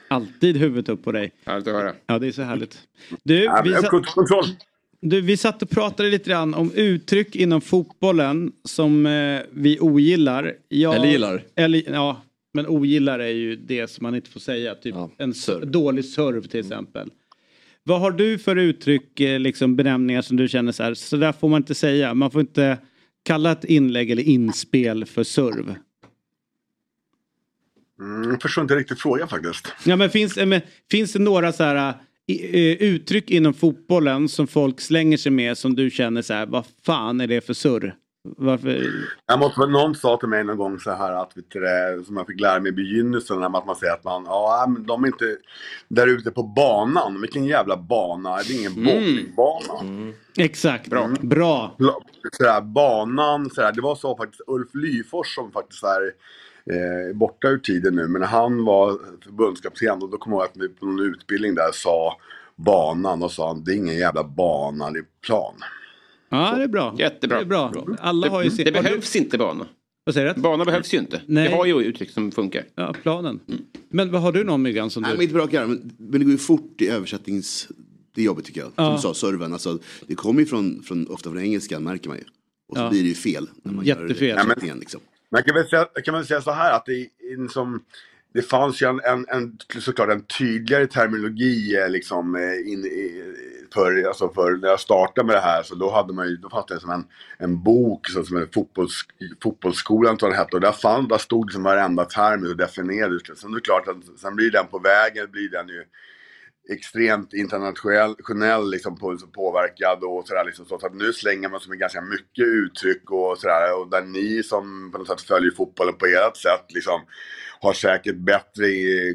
S1: Alltid huvudet upp på dig.
S4: Härligt att höra.
S1: Ja, det är så härligt. Du,
S8: Ja,
S1: vi, satt,
S8: Kontroll.
S1: du, vi satt och pratade lite grann om uttryck inom fotbollen som eh, vi ogillar. Jag,
S3: Eller gillar.
S1: Eller, ja, men ogillar är ju det som man inte får säga. Typ
S3: Ja,
S1: en
S3: serv.
S1: dålig serv till exempel. Vad har du för uttryck, eh, liksom benämningar som du känner så här, så där får man inte säga. Man får inte kalla ett inlägg eller inspel för serv.
S8: Mm, jag förstår inte riktigt frågan faktiskt.
S1: Ja, men finns, eh, men, finns det några så här, i- eh, uttryck inom fotbollen som folk slänger sig med som du känner så här, vad fan är det för surr? Varför?
S8: Jag måste, någon sa till mig någon gång så här att, vet du, som jag fick lära mig i begynnelsen, att man säger att man, ja men de är inte där ute på banan. Vilken jävla bana, det är ingen bowlingbana.
S1: Exakt, bra. bra.
S8: Bla- Sådär, banan, sådär, det var så faktiskt Ulf Lyfors som faktiskt är eh, borta ur tiden nu. Men när han var förbundskapten och då kommer jag ihåg att vi på någon utbildning där sa banan och sa det är ingen jävla bana, det är plan.
S1: Ja, det är bra.
S4: Jättebra.
S1: Det är bra. Alla har ju sin...
S4: Det behövs inte bana.
S1: Vad säger du?
S4: Bana behövs ju inte.
S1: Nej.
S4: Vi har ju uttryck som funkar.
S1: Ja, planen. Men vad har du någon Myggan som
S7: Nej, men
S1: du...
S7: inte på rak arm, men, men det går ju fort i översättnings... Det är jobbigt tycker jag. Som
S1: Ja.
S7: du sa, serven. Alltså, det kommer ju från, från, ofta från engelskan märker man ju. Och så
S1: Ja.
S7: blir det ju fel. När man
S1: Jättefel.
S7: Gör
S8: men-
S7: översättningen, liksom.
S8: Man kan väl säga, kan väl säga så här att det, är som, det fanns ju en, en, en, såklart en tydligare terminologi eh, liksom, eh, in, i, för, alltså för när jag startade med det här så då hade man ju, då fanns det som en, en bok så, som en fotbolls, fotbollsskolan tror jag den hette och där, fann, där stod liksom varenda term och definierades. Sen det är klart sen blir den på vägen, blir den ju extremt internationell liksom, påverkad och sådär. Liksom, så att nu slänger man sig med ganska mycket uttryck och sådär. Och där ni som på något sätt följer fotbollen på ert sätt liksom har säkert bättre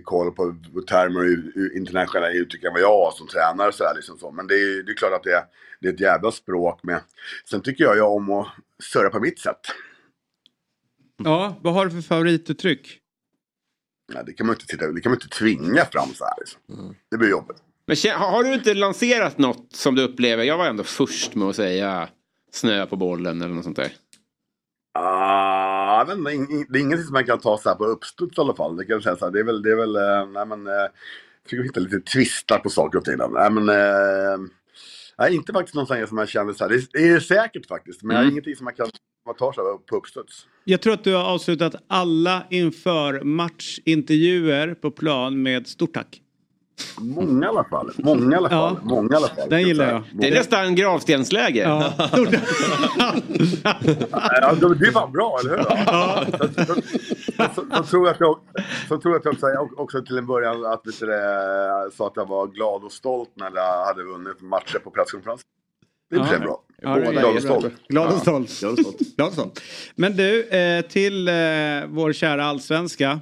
S8: koll på termer och internationella uttryck än vad jag har som tränare. och Sådär, liksom så. Men det är, det är klart att det är, det är ett jävla språk med. Sen tycker jag ju om att surra på mitt sätt.
S1: Ja, vad har du för favorituttryck?
S8: Nej, det kan man inte, titta, det kan man inte tvinga fram så här. Liksom. Det blir jobbigt.
S4: Men har du inte lanserat något som du upplever? Jag var ändå först med att säga snö på bollen eller något sånt där.
S8: Ah, jag ing- det är ingenting som man kan ta så här på uppstuds i alla fall. Det kan jag säga så här. Det är väl, det är väl, eh, nej men, eh, försöker hitta lite twistar på saker och ting. Nej men, eh, nej inte faktiskt någonting som jag känner så här. Det är, det är säkert faktiskt, men
S1: Mm.
S8: ingenting som man kan man tar så här på uppstuds.
S1: Jag tror att du har avslutat alla inför matchintervjuer på plan med stort tack.
S8: Många i alla fall. Många i alla fall. Många i alla fall.
S1: Den gillar jag.
S4: Det är nästan gravstensläge.
S1: Ja.
S8: Ja, det det är fan bra, eller hur? Så, så, så, så tror jag att jag, så tror jag att jag också, till en början att vet du, sa att jag var glad och stolt när jag hade vunnit matcher på presskonferensen. Det är sig bra.
S1: Ja,
S8: glad och stolt.
S1: Glad och stolt.
S8: Glad och.
S1: Men du, eh, till eh, vår kära allsvenska.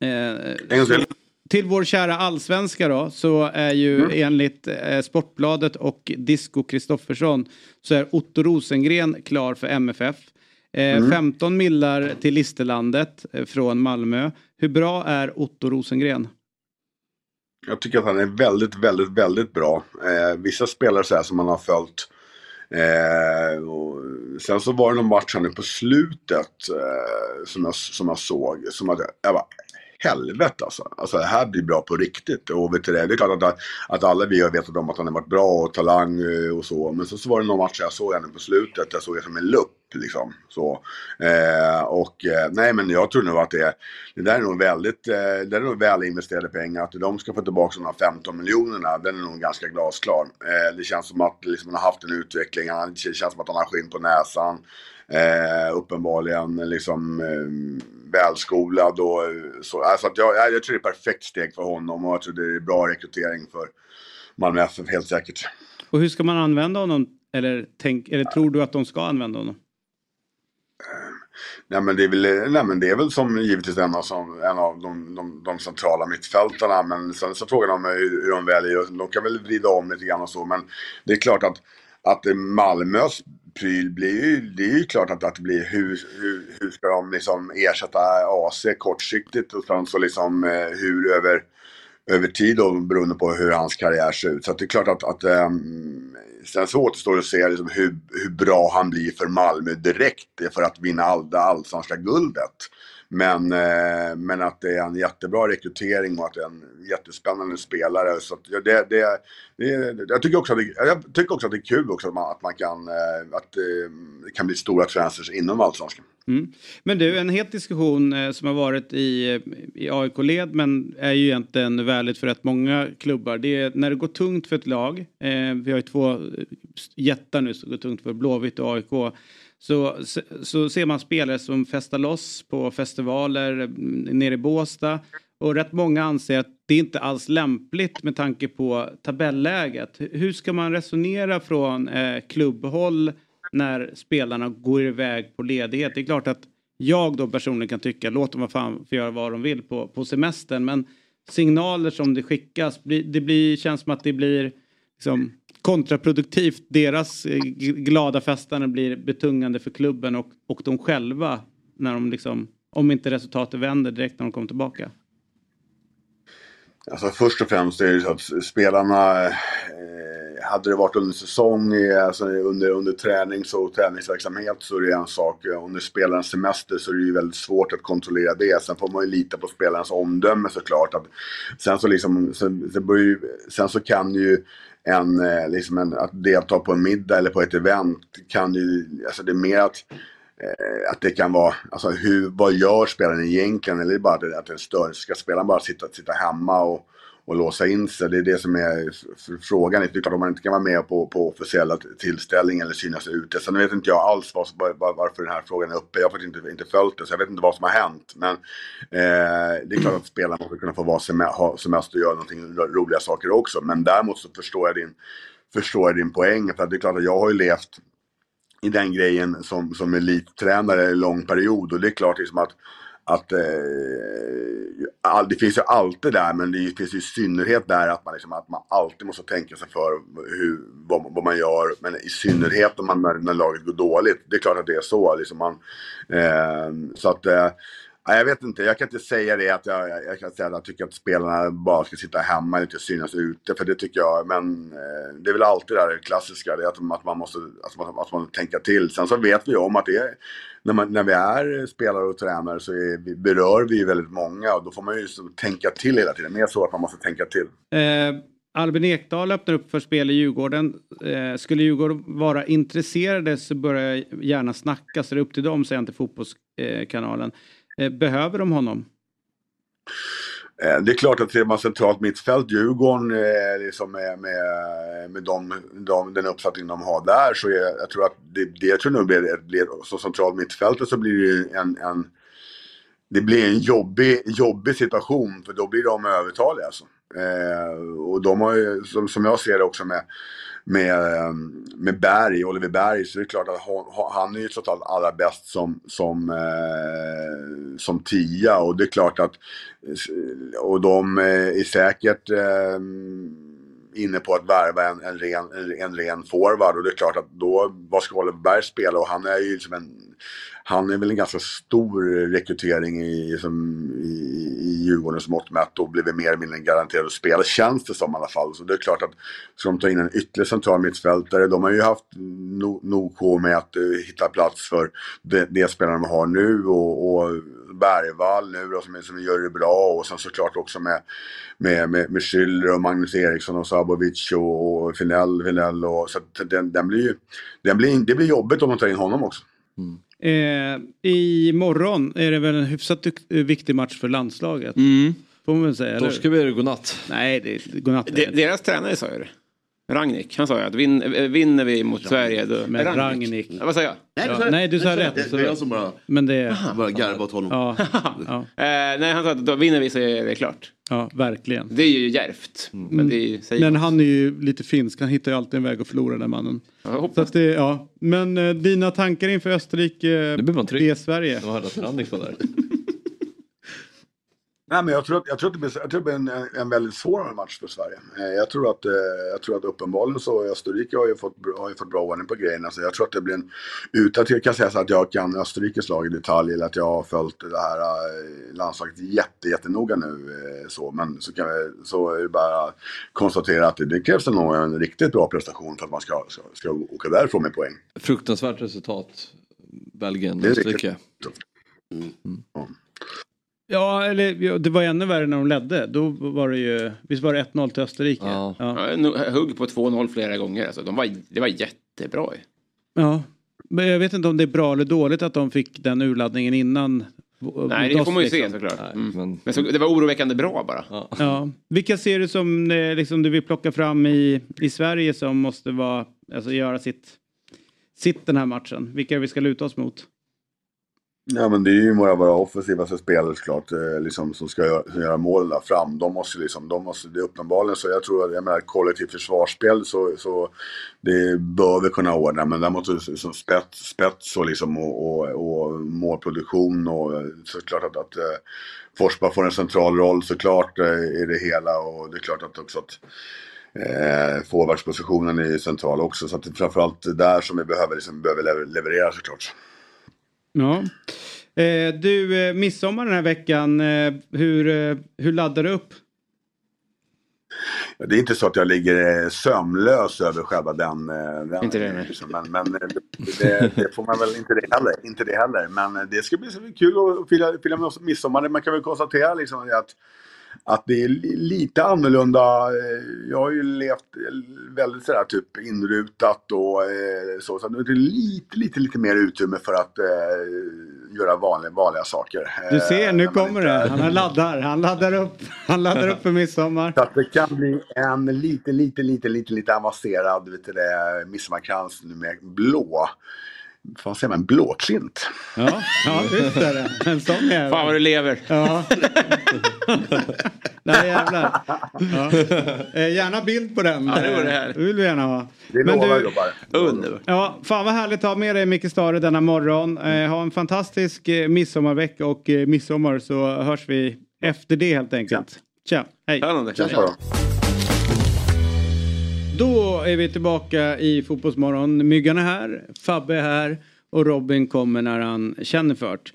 S1: Eh,
S8: till.
S1: till vår kära allsvenska då, så är ju
S8: Mm.
S1: enligt eh, Sportbladet och Disco Kristoffersson så är Otto Rosengren klar för MFF. Eh,
S8: Mm.
S1: 15 millar till Listerlandet eh, från Malmö. Hur bra är Otto Rosengren?
S8: Jag tycker att han är väldigt, väldigt, väldigt bra. Eh, vissa spelare så här som man har följt. Eh, och sen så var det någon match här nu på slutet eh, som, jag, som jag såg. Som att jag jag bara, helvete alltså. Alltså det här blir bra på riktigt. Och vet du det, det är klart att, att alla vi har vetat om att han har varit bra och talang eh, och så. Men så, så var det någon match jag såg henne på slutet. Jag såg henne som en lupp liksom. Så. Eh, och eh, nej men jag tror nog att det, det där är nog väldigt, eh, det är nog väl investerade pengar. Att de ska få tillbaka de här 15 miljonerna, den är nog ganska glasklar. Eh, det känns som att liksom, han har haft en utveckling, det känns som att han har skinn på näsan. Eh, uppenbarligen liksom eh, välskolad och eh, så. Alltså att jag, jag, jag tror det är ett perfekt steg för honom och jag tror det är bra rekrytering för Malmö FF helt säkert.
S1: Och hur ska man använda honom? Eller, tänk, eller tror du att de ska använda honom?
S8: Nej men det är väl, nej, men det är väl som givetvis en av, som, en av de, de, de centrala mittfältarna. Men sen så frågan om hur, hur de väljer. De kan väl vrida om lite grann och så. Men det är klart att, att Malmös pryl blir ju, det är ju klart att, att det blir hur, hur, hur ska de liksom ersätta AC kortsiktigt och sen så liksom eh, hur över över tid då, beroende på hur hans karriär ser ut. Så att det är klart att, att ehm, sen så återstår det att se liksom hur, hur bra han blir för Malmö direkt för att vinna all, det allsvenska guldet. Men, eh, men att det är en jättebra rekrytering och att det är en jättespännande spelare. Så att ja, det, det, det, jag, tycker också att det, jag tycker också att det är kul också att man, att man kan, eh, att eh, det kan bli stora transfers inom allsvenskan.
S1: Mm. Men du, en het diskussion eh, som har varit i, i AIK-led men är ju egentligen värdigt för rätt många klubbar. Det är när det går tungt för ett lag. Eh, vi har ju två eh, jättar nu som går tungt för Blåvitt och AIK. Så, så, så ser man spelare som festar loss på festivaler eh, nere i Båstad. Och rätt många anser att det inte alls lämpligt med tanke på tabelläget. Hur ska man resonera från eh, klubbhåll när spelarna går iväg på ledighet? Det är klart att jag då personligen kan tycka låt dem vad fan få göra vad de vill på, på semestern. Men signaler som det skickas, blir- det blir, känns som att det blir liksom, kontraproduktivt. Deras eh, glada festande blir betungande för klubben och, och de själva när de liksom, om inte resultatet vänder direkt när de kommer tillbaka.
S8: Alltså först och främst är det så att spelarna, eh, hade det varit under säsong, eh, alltså under, under tränings och träningsverksamhet så är det en sak. Under spelarens semester så är det ju väldigt svårt att kontrollera det. Sen får man ju lita på spelarens omdöme såklart. Att, sen, så liksom, sen, sen, börjar sen så kan ju en, eh, liksom en, att delta på en middag eller på ett event kan ju, alltså det är mer att Eh, att det kan vara, alltså hur, vad gör spelaren egentligen? Eller är det bara att det, att det är en störning? Ska spelaren bara sitta, sitta hemma och, och låsa in sig? Det är det som är frågan. Det är klart om man inte kan vara med på, på officiella tillställningar eller synas ute. Sen vet inte jag alls var, var, varför den här frågan är uppe. Jag har faktiskt inte, inte följt det så jag vet inte vad som har hänt. Men eh, det är klart att spelarna måste kunna få vara sem- ha semester och göra någonting roliga saker också. Men däremot så förstår jag din, förstår jag din poäng. För att det är klart att jag har ju levt i den grejen som, som elittränare en lång period. Och det är klart liksom att, att eh, all, det finns ju alltid där, men det finns ju i synnerhet där att man, liksom, att man alltid måste tänka sig för hur, vad, vad man gör. Men i synnerhet om man, när, när laget går dåligt. Det är klart att det är så. Liksom man, eh, så att, eh, Ja, jag vet inte, jag kan inte säga det att jag, jag, jag kan säga att jag tycker att spelarna bara ska sitta hemma och inte synas ute. För det tycker jag, men eh, det är väl alltid det här klassiska, det är att, att man måste att man, att man tänka till. Sen så vet vi om att det är, när, man, när vi är spelare och tränare så är, vi, berör vi ju väldigt många och då får man ju så tänka till hela tiden. Mer så att man måste tänka till.
S1: Eh, Albin Ekdal öppnar upp för spel i Djurgården. Eh, skulle Djurgården vara intresserade så börjar jag gärna snacka, så det är upp till dem, säger han till Fotbollskanalen. Eh, Eh, behöver de honom?
S8: Eh, det är klart att ser man centralt mittfält, Djurgården, eh, liksom med, med, med de, de, den uppsättning de har där, så är, jag tror att det, det tror jag blir, blir så centralt mittfältet så blir det ju en, en det blir en jobbig, jobbig situation för då blir de övertaliga. Alltså. Eh, och de har ju, som, som jag ser det också med, med, ehm, med Berg, Oliver Berg, så är det klart att han, han är ju trots allt allra bäst som, som, eh, som tia och det är klart att eh, och de eh, är säkert eh, inne på att värva en, en, ren, en, en ren forward och det är klart att då, vad ska Oliver Berg spela? Och han är ju liksom en, han är väl en ganska stor rekrytering i, som, i, i Djurgårdens mått mätt och blivit mer eller mindre garanterad att spela, känns det som i alla fall. Så det är klart att ska de ta in en ytterligare central mittfältare, de har ju haft no, nog med att uh, hitta plats för det, de spelarna de har nu och, och Bergvall nu då, som, som gör det bra och sen såklart också med, med, med, med Schüller och Magnus Eriksson och Sabovic och, och Finell, Finell och så att den, den blir ju, den blir, det blir jobbigt om de tar in honom också. Mm.
S1: Eh, imorgon är det väl en hyfsat dyk- viktig match för landslaget. Får man väl säga. eller?
S3: Torskar vi det godnatt.
S1: Nej, det är godnatt.
S4: De, deras tränare sa ju det. Ragnik, han sa ju att vin, eh, vinner vi mot Sverige då...
S1: Men
S4: Eh,
S1: Ragnik.
S4: Ja, vad sa jag?
S7: Nej,
S1: Ja,
S7: du sa-
S1: nej, du sa rätt.
S7: Det, det är jag som bara,
S1: Men det
S7: bara garvar åt honom.
S1: Ja, ja,
S4: Eh, nej, han sa att då vinner vi så är det klart.
S1: ja, verkligen.
S4: Det är ju djärvt. Men det är ju,
S1: Men han är ju lite finsk, han hittar ju alltid en väg att förlora den mannen.
S4: Jag hoppas
S1: Så att det, ja. Men eh, dina tankar inför Österrike,
S3: Det blir man trygg.
S1: det Sverige?
S3: De hörde att Randik var där.
S8: Nej, men jag tror att, jag tror att det blir, jag tror det blir en, en väldigt svår match för Sverige. Eh, Jag tror att, eh, jag tror att uppenbarligen så Österrike har ju fått, har ju fått bra ordning på grejerna. Så jag tror att det blir en, utan att jag kan säga så att jag kan Österrikes lag i detalj eller att jag har följt det här eh, landslaget jätte, jättenoga nu. eh, Så, men så, kan vi, så är det bara att konstatera att det, det krävs nog en riktigt bra prestation för att man ska, ska, ska åka därifrån med poäng.
S3: Fruktansvärt resultat. Belgien,
S8: Det är
S3: Österrike.
S1: Ja, eller det var ännu värre när de ledde. Då var det ju, visst var det 1-0 till Österrike?
S3: Ja.
S1: Ja.
S4: Hugg på 2-0 flera gånger. Alltså, de var, det var jättebra
S1: ja. Men jag vet inte om det är bra eller dåligt att de fick den urladdningen innan.
S4: Nej, det får man ju se såklart.
S3: Nej,
S4: Mm.
S3: men-
S4: Men så, det var oroväckande bra bara.
S3: Ja.
S1: Ja. Vilka ser du som eh, liksom, du vill plocka fram i, i Sverige som måste vara, alltså, göra sitt, sitt den här matchen? Vilka vi ska luta oss mot?
S8: Ja men det är ju våra, våra offensiva spelare såklart eh, liksom, som ska göra, som göra mål där fram. De måste liksom, de måste, det är uppenbarligen så jag tror att, jag menar kollektivt försvarsspel så, så det bör vi kunna ordna. Men däremot liksom spets, spets och liksom och, och, och målproduktion och eh, såklart att, att eh, Forsberg får en central roll såklart i det hela och det är klart att också att eh, forwardspositionen är ju central också. Så att det är framförallt där som vi behöver, liksom, behöver leverera såklart.
S1: Ja. Eh, du, eh, midsommar den här veckan, eh, hur, eh, hur laddar du upp?
S8: Det är inte så att jag ligger eh, sömnlös över själva den. eh, den
S4: Inte det,
S8: liksom, men men det, det får man väl inte det heller. Inte det heller. Men det ska bli så kul att fira, fira midsommar. Man kan väl konstatera liksom att, att det är li- lite annorlunda. Eh, Jag har ju levt eh, väldigt sådär typ inrutat och eh, så. Så det är lite, lite, lite mer utrymme för att eh, göra vanliga, vanliga saker.
S1: Du ser, nu kommer
S8: inte-
S1: det. Han laddar, han laddar upp, han laddar upp för midsommar.
S8: Så att det kan bli en lite, lite, lite, lite, lite avancerad vet du det, midsommarkrans nu med blå. Vad säger man? Blåklint.
S1: Ja, ja är det. En sån jävel.
S4: Fan vad du lever.
S1: Ja. Nej jävlar. Ja. Eh, gärna bild på den.
S4: Ja, det härligt.
S1: Det vill vi gärna ha.
S8: Det
S1: Men
S8: lovar
S1: du,
S8: gubbar.
S4: Underbart.
S1: ja, fan vad härligt att ha med dig Micke Stare denna morgon. Eh, ha en fantastisk eh, midsommarvecka och eh, midsommar så hörs vi efter det helt enkelt. Tja, hej.
S4: Spännande.
S8: Känns bra.
S1: Då är vi tillbaka i Fotbollsmorgon. Myggan är här, Fabbe är här och Robin kommer när han känner för det.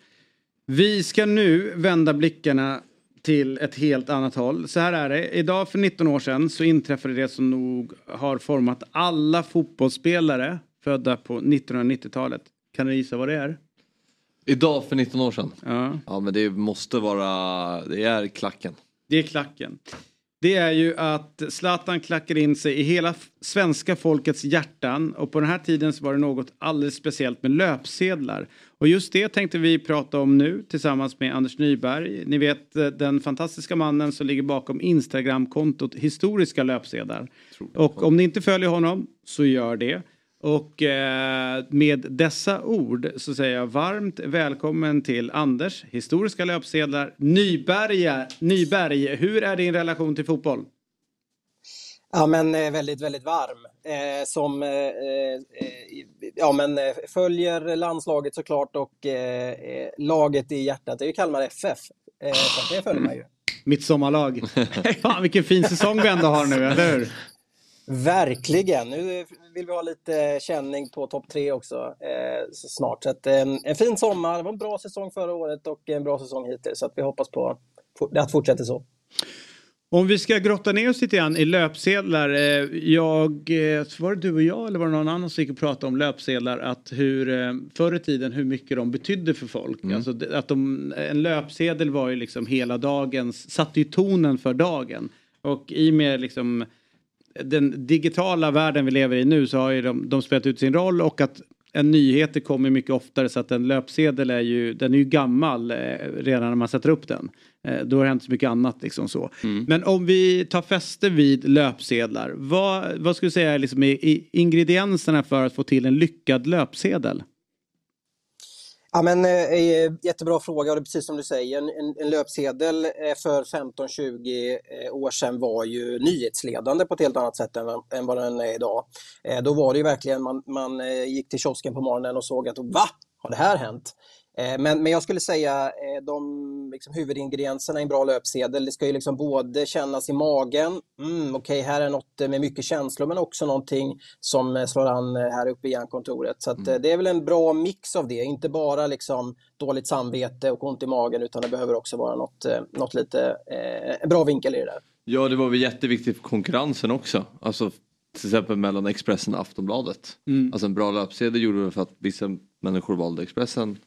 S1: Vi ska nu vända blickarna till ett helt annat håll. Så här är det. Idag för 19 år sedan så inträffade det som nog har format alla fotbollsspelare födda på 1990-talet. Kan ni gissa vad det är?
S3: Idag för 19 år sedan?
S1: Ja.
S3: Ja men det måste vara, det är klacken.
S1: Det är klacken. Det är ju att Zlatan klackar in sig i hela svenska folkets hjärtan och på den här tiden så var det något alldeles speciellt med löpsedlar. Och just det tänkte vi prata om nu tillsammans med Anders Nyberg. Ni vet eh, den fantastiska mannen som ligger bakom Instagramkontot Historiska löpsedlar. Och om ni inte följer honom så gör det. Och eh, med dessa ord så säger jag varmt välkommen till Anders, historiska löpsedlar, Nyberg. Nyberg, hur är din relation till fotboll?
S9: Ja, men eh, väldigt, väldigt varm. Eh, som eh, ja, men följer landslaget såklart och eh, laget i hjärtat. Det är ju Kalmar FF. Så det följer man ju.
S1: Mitt sommarlag. Fan vilken fin säsong vi ändå har nu, eller hur?
S9: Verkligen. Nu vill vi ha lite känning på topp tre också eh, så snart. Så att, eh, en fin sommar. Det var en bra säsong förra året och en bra säsong hittills. Så att vi hoppas på att fortsätta så.
S1: Om vi ska grotta ner oss lite grann i löpsedlar. eh, Jag, eh, var det du och jag eller var det någon annan som gick och pratade om löpsedlar? Att hur, eh, förr i tiden hur mycket de betydde för folk. Alltså det- att de, en löpsedel var ju liksom hela dagens, satte ju tonen för dagen. Och i och med liksom den digitala världen vi lever i nu så har ju de, de spelat ut sin roll och att en nyheter kommer mycket oftare så att en löpsedel är ju, den är ju gammal eh, redan när man sätter upp den. Eh, då har det hänt så mycket annat liksom så. Men om vi tar fäste vid löpsedlar, vad, vad skulle du säga är liksom i ingredienserna för att få till en lyckad löpsedel?
S9: Ja, men, eh, eh, jättebra fråga och det är precis som du säger. En, en, löpsedel eh, för 15-20 eh, år sedan var ju nyhetsledande på ett helt annat sätt än, än vad den är idag. Eh, då var det ju verkligen, man, man gick till kiosken på morgonen och såg att va? Har det här hänt? Eh, Men, men jag skulle säga eh, de liksom, huvudingredienserna i en bra löpsedel, det ska ju liksom både kännas i magen, mm, okej här är något eh, med mycket känslor, men också någonting som eh, slår an eh, här uppe i hjärnkontoret. Så att, eh, det är väl en bra mix av det, inte bara liksom dåligt samvete och ont i magen, utan det behöver också vara något, eh, något lite, eh, en bra vinkel i det där.
S3: Ja det var väl jätteviktigt för konkurrensen också. Alltså till exempel mellan Expressen och Aftonbladet.
S1: Mm.
S3: Alltså en bra löpsedel gjorde det för att vissa människor valde Expressen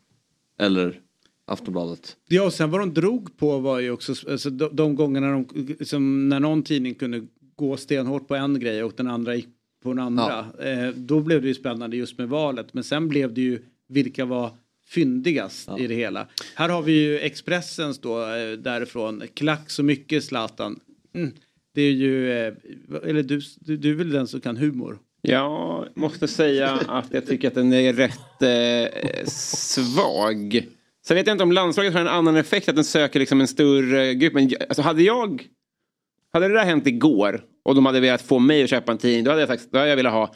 S3: eller Aftonbladet.
S1: Ja, och sen vad de drog på var ju också alltså, de, de gångerna de, liksom, när någon tidning kunde gå stenhårt på en grej och den andra gick på en andra. Eh, då blev det ju spännande just med valet. Men sen blev det ju vilka var fyndigast i det hela. Här har vi ju Expressens då eh, därifrån. Klack så mycket Zlatan. Mm. Det är ju, eh, eller du, du, du är väl den som kan humor?
S4: Jag måste säga att jag tycker att den är rätt eh, svag. Sen vet jag inte om landslaget har en annan effekt, att den söker liksom en större grupp. Men alltså hade jag... Hade det där hänt igår och de hade velat få mig att köpa en tidning, då hade jag, sagt, då hade jag velat ha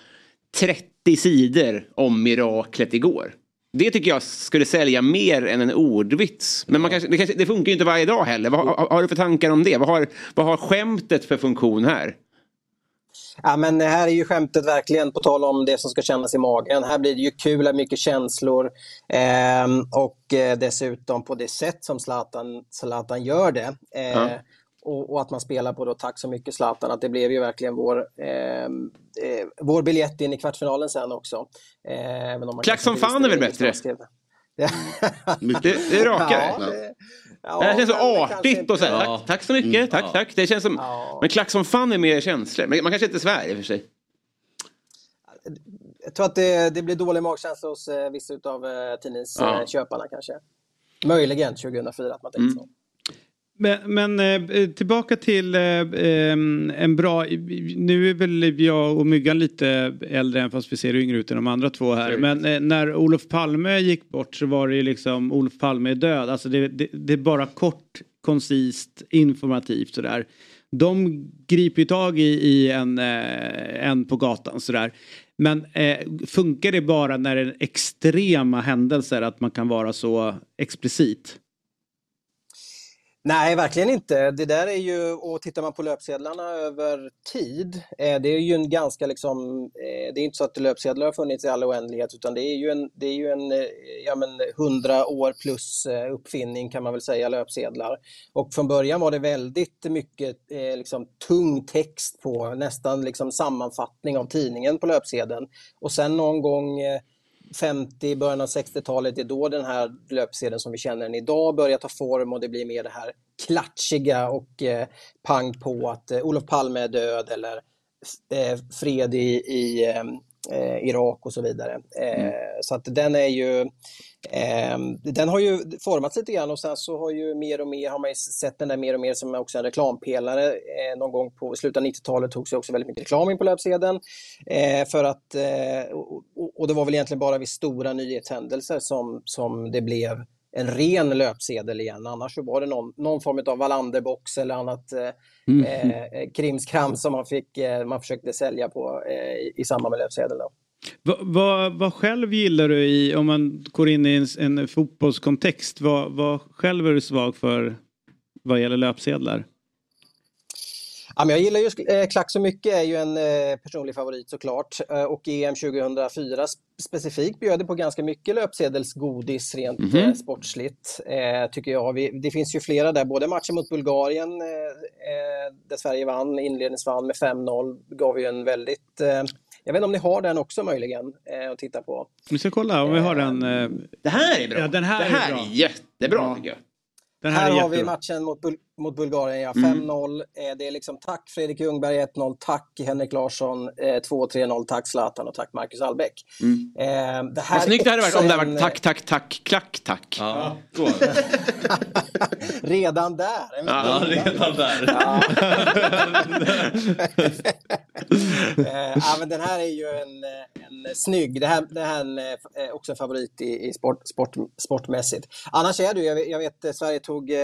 S4: 30 sidor om miraklet igår. Det tycker jag skulle sälja mer än en ordvits. Men man kanske, det, kanske, det funkar ju inte varje dag heller. Vad har, har du för tankar om det? Vad har, vad har skämtet för funktion här?
S9: Ja, men här är ju skämtet verkligen, på tal om det som ska kännas i magen. Här blir det ju kul, mycket känslor ehm, och eh, dessutom på det sätt som Zlatan, Zlatan gör det. Eh,
S4: Ja.
S9: och, och att man spelar på då Tack så mycket Zlatan, att det blev ju verkligen vår, ehm, eh, vår biljett in i kvartsfinalen sen också. Eh,
S4: Klack som fan är väl bättre? Det, det är rakare.
S9: Ja, det- ja,
S4: det här känns så artigt och så här, tack, tack så mycket, tack,
S3: Ja.
S4: tack. Det känns som, Men klack som fan är mer känslor. Men man kanske inte svär i och för sig.
S9: Jag tror att det, det blir dålig magkänsla hos eh, vissa av eh,
S4: Ja.
S9: tidningsköparna kanske. Möjligen 2004 att man tänkte så.
S1: Men, men eh, tillbaka till eh, eh, en bra, nu är väl jag och Myggan lite äldre än fast vi ser yngre ut än de andra två här. Men när Olof Palme gick bort så var det ju liksom Olof Palme är död. Alltså det, det, det är bara kort, koncist, informativt sådär. De griper ju tag i, i en, en på gatan sådär. Men eh, funkar det bara när det är extrema händelser att man kan vara så explicit?
S9: Nej, verkligen inte. Det där är ju, och tittar man på löpsedlarna över tid, eh, det är ju en ganska liksom, eh, det är inte så att löpsedlar har funnits i all oändlighet utan det är ju en, det är ju en eh, ja, men 100 år plus uppfinning kan man väl säga, löpsedlar. Och från början var det väldigt mycket liksom, tung text på, nästan liksom sammanfattning av tidningen på löpsedeln. Och sen någon gång 50, början av 60-talet, det är då den här löpsedeln som vi känner den idag börjar ta form och det blir mer det här klatschiga och eh, pang på att eh, Olof Palme är död eller eh, fred i, i eh, Irak och så vidare. Eh,
S10: Mm.
S9: Så att den är ju eh, den har ju formats lite grann och sen så har ju mer och mer har man sett den där mer och mer som också en reklampelare. Eh, någon gång på slutet av 90-talet togs också väldigt mycket reklam in på löpsedeln. Eh, för att, eh, och, det var väl egentligen bara vid stora nyhetshändelser som, som det blev en ren löpsedel igen. Annars så var det någon, någon form av Wallanderbox eller annat eh,
S1: Mm.
S9: eh, krimskrams som man, fick, eh, man försökte sälja på eh, i- samband med löpsedeln.
S1: Vad, vad, vad själv gillar du i, om man går in i en, en fotbollskontext, vad, vad själv är du svag för vad gäller löpsedlar?
S9: Ja, men jag gillar ju eh, Klack så mycket, är ju en eh, personlig favorit såklart. Eh, och EM 2004 sp- specifikt bjöd det på ganska mycket löpsedelsgodis rent
S10: Mhm.
S9: eh, sportsligt, tycker jag. Det finns ju flera där, både matchen mot Bulgarien där Sverige vann, inledningsvann med 5-0, gav ju en väldigt... Jag vet inte om ni har den också möjligen eh, att titta på.
S1: Vi ska kolla om vi har den. eh,
S4: Det här är bra.
S1: Ja, den här
S4: det här
S1: är bra.
S4: är jättebra tycker jag.
S1: Den
S9: här
S1: här, är
S9: har vi matchen mot, Bul mot Bulgarien, ja.
S4: Mm.
S9: 5-0. Eh, det är liksom tack Fredrik Ljungberg 1-0, tack Henrik Larsson eh, 2-3-0, tack Zlatan och tack Marcus Albeck. Eh, det här
S4: Vad snyggt det hade varit om det hade varit tack, tack, tack, klack, tack.
S3: Ja,
S9: Redan där.
S3: Ja, redan där.
S9: Ja. Eh, ja, men den här är ju en, eh, en snygg, det här, det här är en, eh, också en favorit i, i sport, sport, sportmässigt. Annars är det ju, jag vet, jag vet eh, Sverige tog, eh,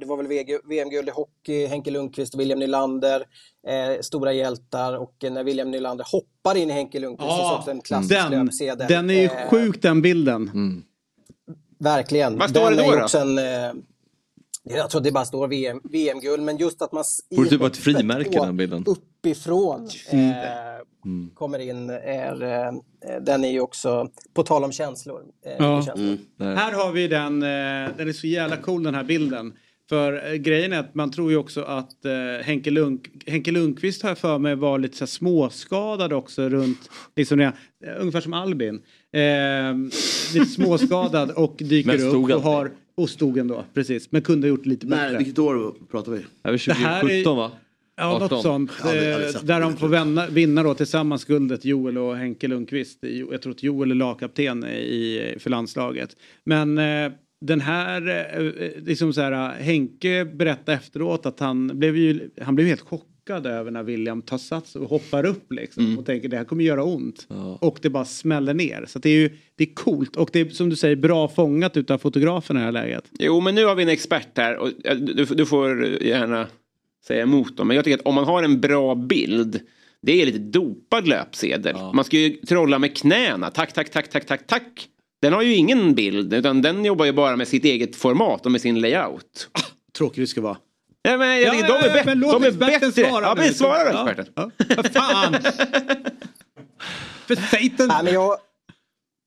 S9: det var väl VG VM-guld i hockey, Henke Lundqvist och William Nylander, eh, stora hjältar och eh, när William Nylander hoppar in i Henke Lundqvist så är det också en klassisk
S1: den,
S9: löpsedel.
S1: den är ju
S9: Eh,
S1: sjuk den bilden.
S9: Verkligen.
S1: Vad står
S9: Den
S1: det då då?
S9: också en, eh, jag tror det bara står VM, VM-guld, men just att man
S3: Borde typ vara ett frimärke
S9: på-
S3: den bilden.
S9: uppifrån eh, kommer in är, eh, den är ju också, på tal om känslor. Eh,
S1: Ja.
S9: känslor.
S1: Här har vi den, den är så jävla cool den här bilden. För eh, grejen är att man tror ju också att eh, Henke, Lund, Henke Lundqvist har jag för mig var lite så här småskadad också runt, liksom eh, ungefär som Albin. Eh, lite småskadad och dyker upp och har, och stod ändå, precis. Men kunde ha gjort lite bättre.
S7: Nej, vilket år pratar vi?
S3: Över
S1: Det här är-
S3: 2017 va?
S1: Ja,
S3: 18.
S1: något sånt.
S7: Aldrig-
S1: Eh, där de får vinna, vinna då tillsammans guldet, Joel och Henke Lundqvist. Jag tror att Joel är lagkapten i, för landslaget. Men eh, den här, eh, liksom så här, Henke berättade efteråt att han blev ju, han blev helt chockad över när William tar sats och hoppar upp liksom och tänker det här kommer göra ont. Och det bara smäller ner. Så det är ju, det är coolt och det är som du säger bra fångat utav fotografen i det här läget.
S4: Jo, men nu har vi en expert här och eh, du, du får gärna säga emot dem. Men jag tycker att om man har en bra bild, det är lite dopad löpsedel. Man ska ju trolla med knäna. Tack, tack, tack, tack, tack, tack. Den har ju ingen bild, utan den jobbar ju bara med sitt eget format och med sin layout.
S1: Tråkigt det ska vara.
S4: Ja, men jag
S1: Ja,
S4: tycker
S1: ja,
S4: de är,
S1: ja,
S4: bättre.
S1: men låt
S4: de är
S1: experten
S4: bättre.
S1: svara
S4: ja,
S1: nu.
S4: men svara då
S1: Ja,
S4: experten.
S1: ja. Vad fan! För satan!
S9: Nej, men jag,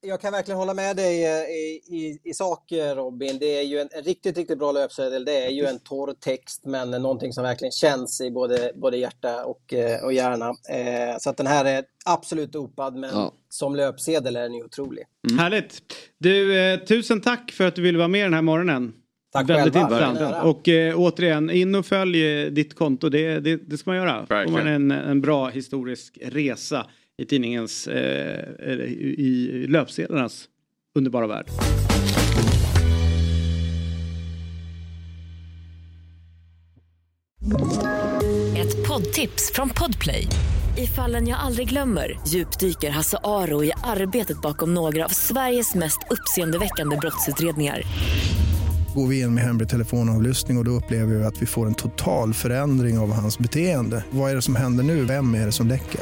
S9: jag kan verkligen hålla med dig eh, i, i, i sak Robin. Det är ju en, en riktigt, riktigt bra löpsedel. Det är ju en torr text men någonting som verkligen känns i både, både hjärta och, eh, och hjärna. Eh, så att den här är absolut dopad men
S3: Ja.
S9: som löpsedel är den ju otrolig.
S1: Härligt. Du, eh, tusen tack för att du ville vara med den här morgonen.
S9: Tack
S1: Väldigt
S9: själva.
S1: intressant. Och eh, återigen, in och följ eh, ditt konto. Det, det, det ska man göra. Får man en, en bra historisk resa i tidningens, eh, i löpsedlarnas underbara värld.
S11: Ett poddtips från Podplay. I fallen jag aldrig glömmer djupdyker Hasse Aro i arbetet bakom några av Sveriges mest uppseendeväckande brottsutredningar.
S12: Går vi in med hemlig telefonavlyssning och, och då upplever vi att vi får en total förändring av hans beteende. Vad är det som händer nu? Vem är det som läcker?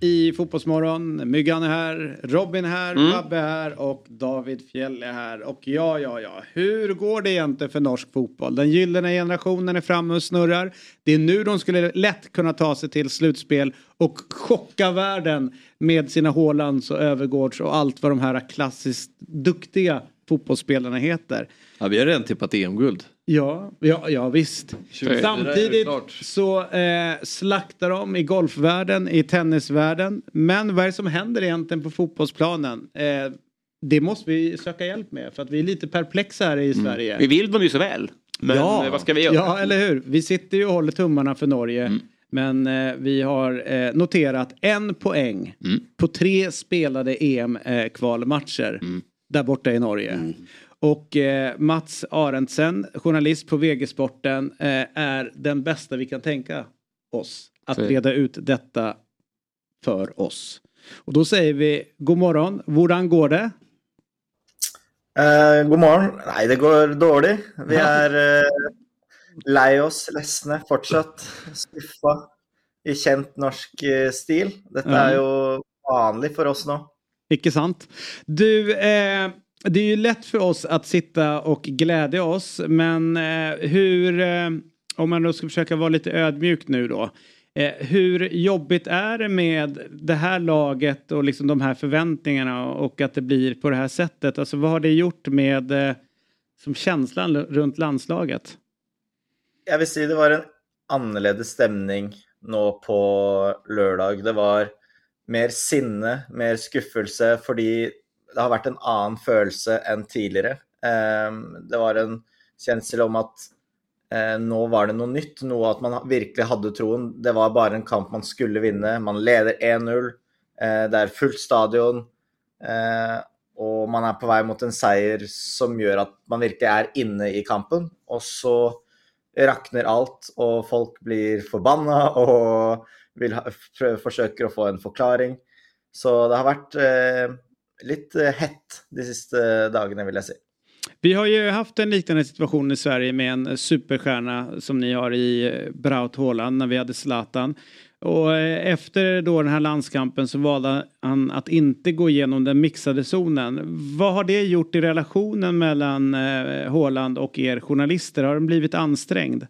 S1: i Fotbollsmorgon. Myggan är här, Robin är här,
S4: Mm.
S1: Babbe är här och David Fjell är här. Och ja, ja, ja. Hur går det egentligen för norsk fotboll? Den gyllene generationen är framme och snurrar. Det är nu de skulle lätt kunna ta sig till slutspel och chocka världen med sina Haalands och Övergårds och allt vad de här klassiskt duktiga fotbollsspelarna heter.
S3: Ja, vi har redan tippat EM-guld.
S1: Ja, ja, ja visst.
S3: Det där är
S1: Samtidigt
S3: klart.
S1: så eh, slaktar de i golfvärlden, i tennisvärlden. Men vad är det som händer egentligen på fotbollsplanen? Eh, det måste vi söka hjälp med för att vi är lite perplexa här i Sverige.
S4: Vi vill dem ju så väl. Men eh, vad ska vi göra?
S1: Ja, eller hur? Vi sitter ju och håller tummarna för Norge. Men eh, vi har eh, noterat en poäng på tre spelade EM-kvalmatcher där borta i Norge. Och eh, Mats Arendtsen, journalist på VG-sporten, eh, är den bästa vi kan tänka oss att
S4: är
S1: reda ut detta för oss. Och då säger vi god morgon, hvordan går det?
S10: Eh, god morgen. Nei, det går dårlig. Vi er eh, lei oss, lesne, fortsatt. Skuffa i kjent norsk eh, stil. Dette
S1: Ja.
S10: er jo vanlig for oss nå.
S1: Icke sant? Du, eh, det är ju lätt för oss att sitta och glädja oss, men eh, hur, eh, om man då ska försöka vara lite ödmjuk nu då, eh, hur jobbigt är det med det här laget och liksom de här förväntningarna och att det blir på det här sättet? Alltså vad har det gjort med eh, som känslan runt landslaget?
S10: Jag vill säga det var en annorlunda stämning nu på lördag. Det var mer sinne, mer skuffelse, för det har varit en annan känsla än tidigare. Eh, Det var en känsla om att eh, var det något nytt, något att man verkligen hade tron. Det var bara en kamp man skulle vinna. Man leder 1-0. eh, Det är fullt stadion. eh, man är på väg mot en seger som gör att man verkligen är inne i kampen. Och så raknar allt och folk blir förbannade och vill ha, få en förklaring. Så det har varit eh, litt eh, hett de siste dagene, vil jeg si.
S1: Vi har ju haft en liknande situation i Sverige med en superstjärna som ni har i eh, Braut Haaland när vi hade Zlatan. Och eh, efter då den här landskampen så valde han att inte gå igenom den mixade zonen. Vad har det gjort i relationen mellan eh, Haaland och er journalister? Har den blivit ansträngd?
S10: Eh,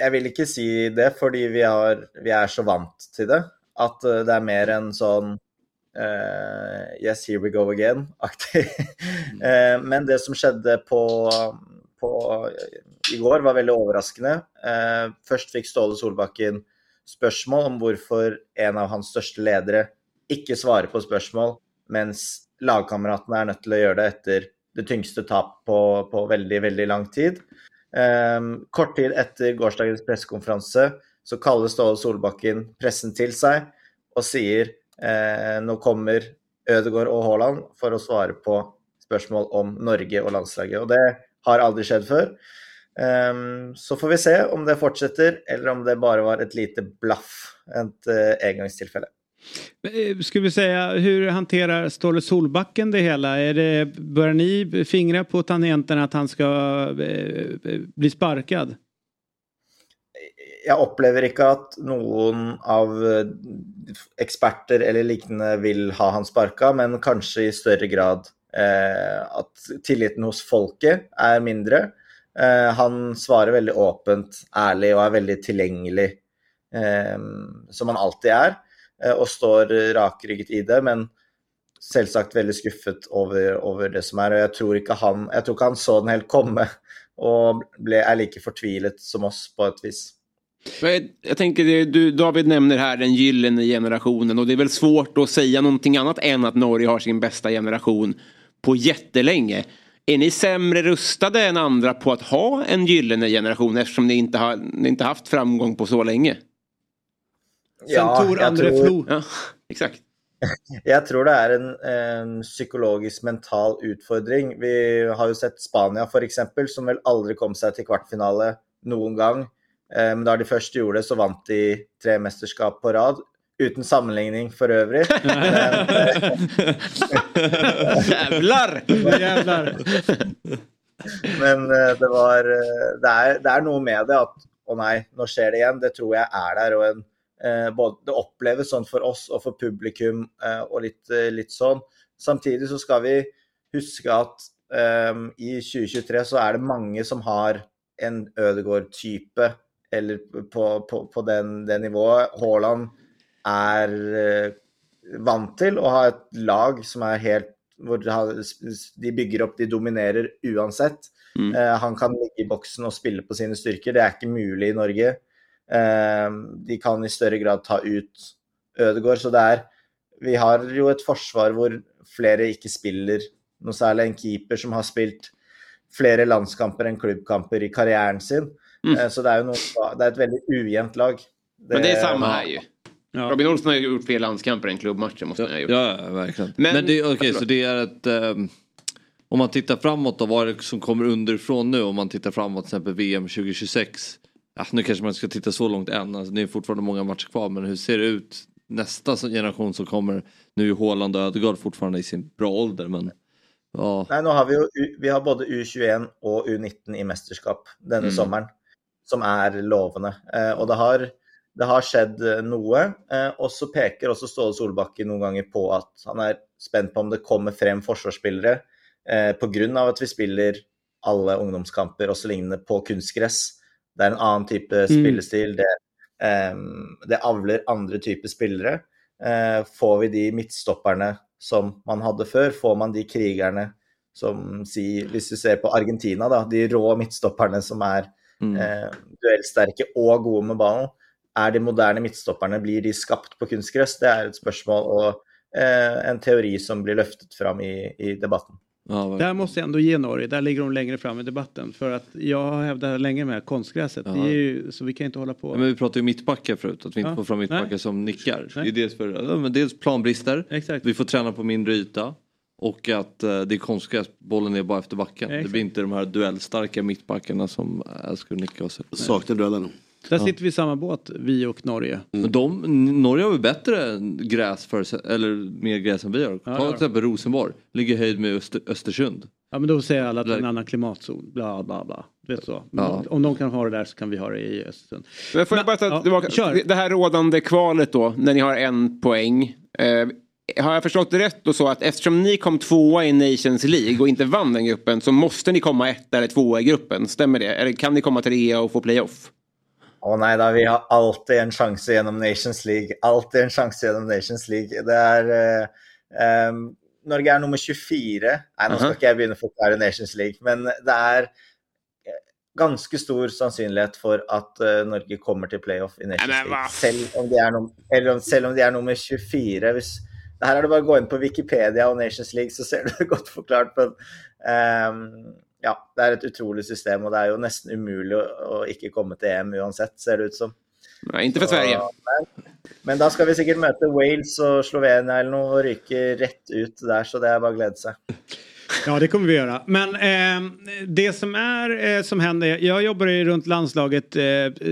S10: Jeg vil ikke si det, fordi vi, har, vi er så vant til det. At eh, det er mer en sånn eh, Yes, here we go again-aktig. Eh, Men det som skjedde på, på i går, var veldig overraskende. Eh, Først fikk Ståle Solbakken spørsmål om hvorfor en av hans største ledere ikke svarer på spørsmål, mens lagkameratene er nødt til å gjøre det etter det tyngste tap på, på veldig, veldig lang tid. Um, kort tid etter gårsdagens pressekonferanse så kaller Ståle Solbakken pressen til seg og sier eh, nå kommer Ødegaard og Haaland for å svare på spørsmål om Norge og landslaget. Og det har aldri skjedd før. Um, så får vi se om det fortsetter, eller om det bare var et lite blaff, et uh, engangstilfelle.
S1: Eh, skulle vi säga, hur hanterar Ståle Solbacken det hela? Är det, börjar ni fingra på tangenten att han ska uh, bli sparkad?
S10: Jeg opplever ikke at noen av eh, eksperter eller lignende vil ha han sparka, men kanskje i større grad eh, at tilliten hos folket er mindre. Eh, han svarer veldig åpent, ærlig og er veldig tilgjengelig, eh, som han alltid er, eh, og står rakrygget i det, men selvsagt veldig skuffet over, over det som er. Og jeg tror ikke han, jeg tror ikke han så den helt komme, og ble, er like fortvilet som oss på et vis.
S4: Jag, jag tänker, du, David nämner här den gyllene generationen och det är väl svårt att säga någonting annat än att Norge har sin bästa generation på jättelänge. Är ni sämre rustade än andra på att ha en gyllene generation eftersom ni inte har ni inte haft framgång på så länge?
S10: Ja,
S1: Tor
S10: jeg
S1: André
S10: tror-
S1: Flo.
S4: Ja, exakt.
S10: Jeg tror det er en, en psykologisk mental utfordring. Vi har jo sett Spania f.eks., som vel aldri kom seg til kvartfinale noen gang. Eh, Men da de først gjorde det, så vant de tre mesterskap på rad. Uten sammenligning for øvrig.
S4: Jävlar.
S10: Men eh, det var eh, det er, det er noe med det at å nei, nå skjer det igjen. Det tror jeg er der. og en, eh, både, Det oppleves sånn for oss og for publikum eh, og litt, eh, litt sånn. Samtidig så skal vi huske at eh, i 2023 så er det mange som har en Ødegaard-type eller på, på, på den, det nivået. Haaland er eh, vant til å ha et lag som er helt de bygger opp, de dominerer uansett.
S4: Mm.
S10: Eh, han kan ligge i boksen og spille på sine styrker. Det er ikke mulig i Norge. Eh, de kan i større grad ta ut Ødegaard. Så det er Vi har jo et forsvar hvor flere ikke spiller noe særlig. En keeper som har spilt flere landskamper enn klubbkamper i karrieren sin.
S4: Mm.
S10: Eh, så det jo noe, det er et veldig ujevnt lag.
S4: Men det är samma här ju. Robin Olsson har ju gjort fler landskamper än klubbmatcher måste han ha gjort.
S3: Ja, ja verkligen.
S4: Men-
S3: Men, det, okej,
S4: Förlåt.
S3: så det är ett... ehm, om man tittar framåt då, vad är det som kommer underifrån nu? Om man tittar framåt till exempel VM 2026. Ja, nu kanske man inte ska titta så långt än, alltså, det är fortfarande många matcher kvar. Men hur ser det ut nästa generation som kommer? Nu är ju Haaland och Ödegaard fortfarande i sin bra ålder men... Ja,
S10: Nei, nå har vi jo U- vi har både U21 og U19 i mesterskap denne
S3: Mm.
S10: sommeren, som er lovende. Eh, og det har, det har skjedd eh, noe. Eh, og så peker også Ståle Solbakken noen ganger på at han er spent på om det kommer frem forsvarsspillere eh, pga. at vi spiller alle ungdomskamper og så lignende på kunstgress. Det er en annen type
S13: Mm.
S10: spillestil. Det, eh, det avler andre typer spillere. Eh, får vi de midtstopperne som man hadde før, får man de krigerne som si, Hvis du ser på Argentina, da, de rå midtstopperne som er
S3: Mm.
S10: eh, duellsterke og gode med ballen, er de moderne midtstopperne, blir de skapt på kunstgress? Det er et spørsmål og eh, en teori som blir løftet fram i, i debatten.
S1: Där måste jag ändå ge Norge, där ligger de längre fram i debatten. För att jag har hävdat länge med konstgräset, det är ju, så vi kan inte hålla på.
S3: Ja, men vi pratade ju mittbackar förut, att vi inte
S1: Ja.
S3: får fram mittbackar som nickar. Det är dels, för, ja, men dels planbrister, vi får träna på mindre yta och att eh, det är konstgräs, bollen är bara efter backen.
S1: Ja,
S3: det
S1: exakt.
S3: blir inte de här duellstarka mittbackarna som nicka och så.
S7: Saknar duellerna.
S1: Där sitter vi i samma båt, vi och Norge.
S3: Men de, Norge har väl bättre gräs för, eller mer gräs än vi har.
S1: Ja,
S3: Ta till
S1: har
S3: exempel Rosenborg, ligger höjd med Öster, Östersund.
S1: Ja men då säger alla att det är en annan klimatzon, bla bla bla. Vet så.
S4: Ja.
S1: Om de kan ha det där så kan vi ha det i Östersund.
S4: Men får jag bara ta
S1: ja,
S4: det här rådande kvalet då, när ni har en poäng. Eh, har jag förstått det rätt då så att eftersom ni kom tvåa i Nations League och inte vann den gruppen så måste ni komma ett eller tvåa i gruppen, stämmer det? Eller kan ni komma trea och få playoff?
S10: Å nei da, vi har alltid en sjanse gjennom Nations League. Alltid en sjanse gjennom Nations League. Det er eh, eh, Norge er nummer 24. Nei, nå skal
S13: Aha.
S10: ikke jeg begynne å forklare Nations League, men det er eh, ganske stor sannsynlighet for at eh, Norge kommer til playoff i Nations League. Selv om, de er num eller om, selv om de er nummer 24. Hvis, det her er det bare å gå inn på Wikipedia og Nations League, så ser du det godt forklart. Men ehm, ja, det er et utrolig system, og det er jo nesten umulig å, å ikke komme til EM uansett, ser det ut som.
S4: Nej, inte för
S10: Så,
S4: Sverige.
S10: Men, men da skal vi sikkert møte Wales og Slovenia eller noe og ryke rett ut der, så det er bare å glede seg.
S1: Ja, det kommer vi göra. Men eh, det som är eh, som händer, jag jobbade ju runt landslaget eh,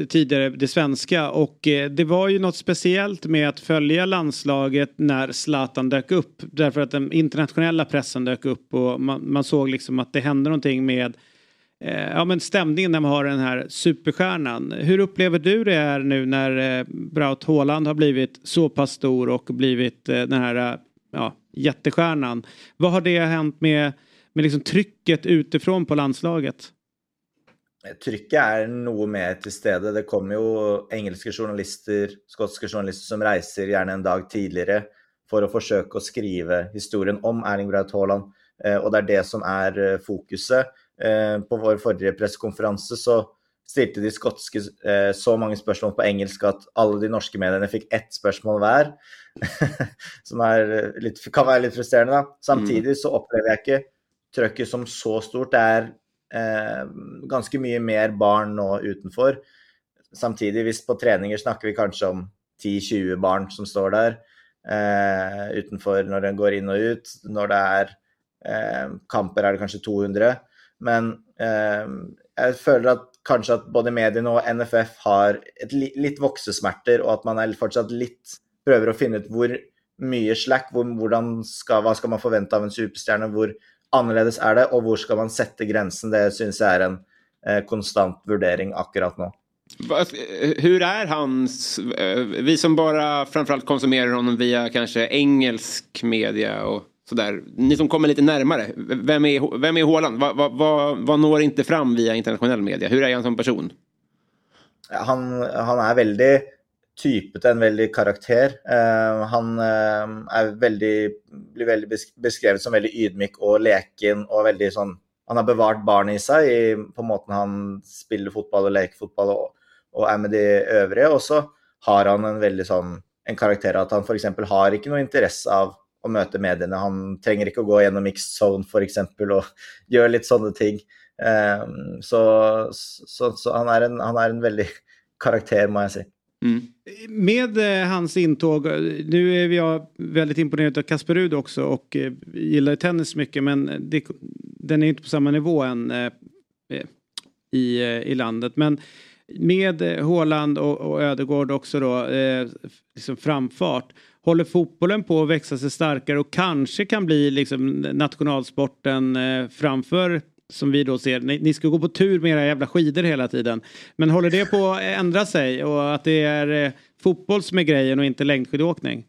S1: tidigare, det svenska, och eh, det var ju något speciellt med att följa landslaget när Zlatan dök upp. Därför att den internationella pressen dök upp och man, man såg liksom att det hände någonting med eh, ja, men stämningen när man har den här superstjärnan. Hur upplever du det här nu när eh, Braut Haaland har blivit så pass stor och blivit eh, den här eh, ja, jättestjärnan? Vad har det hänt med, med liksom trycket utifrån på landslaget?
S10: Trykket är nog mer till stede. Det kommer ju engelska journalister, skotska journalister som reser, gärna en dag tidigare, för att försöka skriva historien om Erling Braut Haaland. Eh, och det är det som är eh, fokuset. Eh, på vår förra presskonferens. så stilte de skotske eh, så mange spørsmål på engelsk at alle de norske mediene fikk ett spørsmål hver. som er eh, litt, kan være litt frustrerende, da. Samtidig så opplever jeg ikke trøkket som så stort. Det er eh, ganske mye mer barn nå utenfor. Samtidig, hvis på treninger snakker vi kanskje om 10-20 barn som står der eh, utenfor når en går inn og ut. Når det er eh, kamper, er det kanskje 200. Men eh, jeg føler at Kanske att både medierna och NFF har ett, li litt och att man är fortsatt lite prøver att finna ut hur mycket slack, hvor, hvordan ska, man förvänta av en superstjärna, hur annorlunda är det och var ska man sätta gränsen? Det syns jag är en eh, konstant värdering akkurat nu.
S4: Hur är hans, eh, vi som bara framförallt konsumerar honom via kanske engelsk media och sådär. Ni som kommer lite närmare, vem är, vem är Haaland? Vad va, va, va når inte fram via internationell media? Hur är han som person?
S10: Han, han är väldigt typet, en väldig karaktär. Uh, han uh, är väldigt, blir väldigt beskriven som väldigt ydmyk och leken och väldigt sån, Han har bevarat barnet i sig i, på måten han spelar fotboll och leker fotboll och, och är med de övriga. Och så har han en väldigt sån, en karaktär att han f.eks. har inte något intresse av å møte mediene. Han trenger ikke å gå gjennom mixed zone f.eks. og gjøre litt sånne ting. Eh, så, så, så han, er en, han er en veldig karakter, må jeg si.
S1: Med eh, hans intåg, eh, nu är jag väldigt imponerad av Kasper Rud också och eh, gillar tennis mycket men det, den är inte på samma nivå än eh, eh, i, eh, i landet. Men med eh, Haaland och, och Ödegård också då, eh, liksom framfart. Håller fotbollen på att växa sig starkare och kanske kan bli liksom nationalsporten eh, framför som vi då ser, ni, ni ska gå på tur med era jävla skidor hela tiden. Men håller det på att ändra sig och att det är eh, fotboll som är grejen och inte längdskidåkning?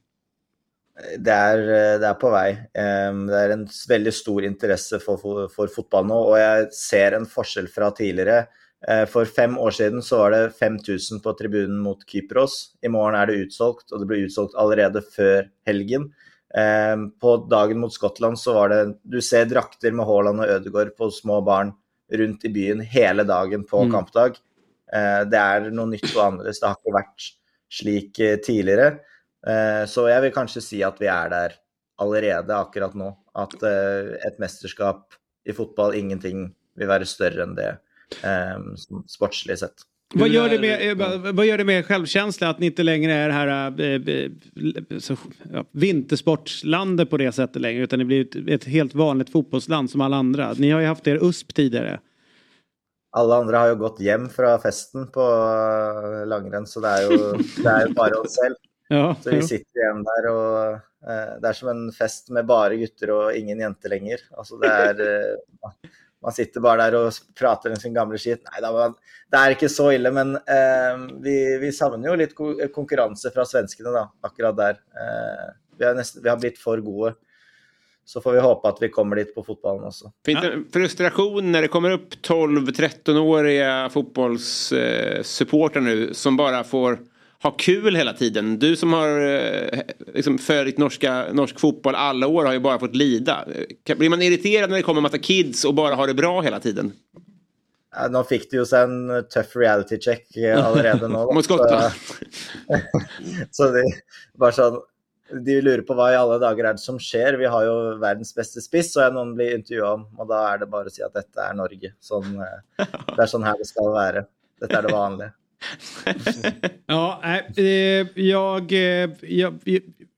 S10: Det är eh, det är på väg. Ehm, det är en väldigt stor intresse för, för, för fotboll nu och jag ser en skillnad från tidigare. Eh, For fem år siden så var det 5000 på tribunen mot Kypros. I morgen er det utsolgt, og det ble utsolgt allerede før helgen. Em, På dagen mot Skottland så var det Du ser drakter med Haaland og Ødegaard på små barn rundt i byen hele dagen på
S1: Mm.
S10: kampdag. Eh, Det er noe nytt og annerledes. Det har ikke vært slik eh, tidligere. Eh, Så jeg vil kanskje si at vi er der allerede akkurat nå. At eh, et mesterskap i fotball, ingenting vil være større enn det eh, sånn sportslig sett.
S1: Vad gör, det med, eh, vad- gör det med självkänsla att ni inte längre är det här eh, eh, så, ja, vintersportslandet på det sättet längre utan ni blir ett, ett helt vanligt fotbollsland som alla andra. Ni har ju haft er USP tidigare.
S10: Alle andre har jo gått hjem fra festen på eh, langrenn, så det er jo, det er jo bare oss selv.
S1: Ja,
S10: Så vi sitter igjen der, og eh, det er som en fest med bare gutter og ingen jenter lenger. Altså det er eh, man sitter bara där och prater om sin gamla skit. Nej, det, var, det är inte så illa, men eh, vi, vi savner ju lite konkurrens från svenskarna då, akkurat där. Eh, vi, har näst, vi har blivit för goda. Så får vi hoppas att vi kommer dit på fotbollen också.
S4: Finns det en frustration när det kommer upp 12-13-åriga fotbollssupportrar nu som bara får ha kul hela tiden? Du som har eh, liksom följt norska, norsk fotboll alla år har ju bara fått lida. Blir man irriterad när det kommer en massa kids och bara har det bra hela tiden?
S10: Ja, fikk de jo seg en tøff reality check eh, da.
S4: Mot Skottland.
S10: Så, så de, bare sånn, de lurer på hva i alle dager er det som skjer. Vi har jo verdens beste spiss, og noen blir intervjua om, og da er det bare å si at dette er Norge. Sånn, eh, det er sånn her det skal være. Dette er det vanlige.
S1: Ja, nej, eh, jag, eh, jag,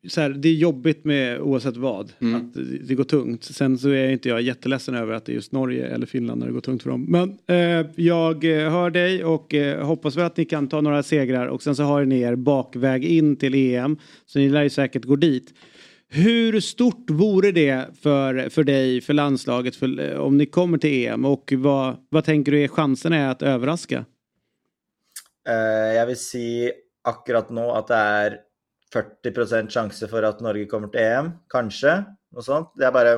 S1: så här, det är jobbigt med oavsett vad. Att det- går tungt. Sen så är inte jag jätteledsen över att det är just Norge eller Finland när det går tungt för dem. Men eh, jag eh, hör dig och eh, hoppas väl att ni kan ta några segrar och sen så har ni er bakväg in till EM. Så ni lär ju säkert gå dit. Hur stort vore det för, för dig, för landslaget, för, om ni kommer till EM? Och vad, vad tänker du är chansen är att överraska?
S10: Eh, Jeg vil si akkurat nå at det er 40% sjanse for at Norge kommer til EM. Kanskje. Noe sånt. Det er bare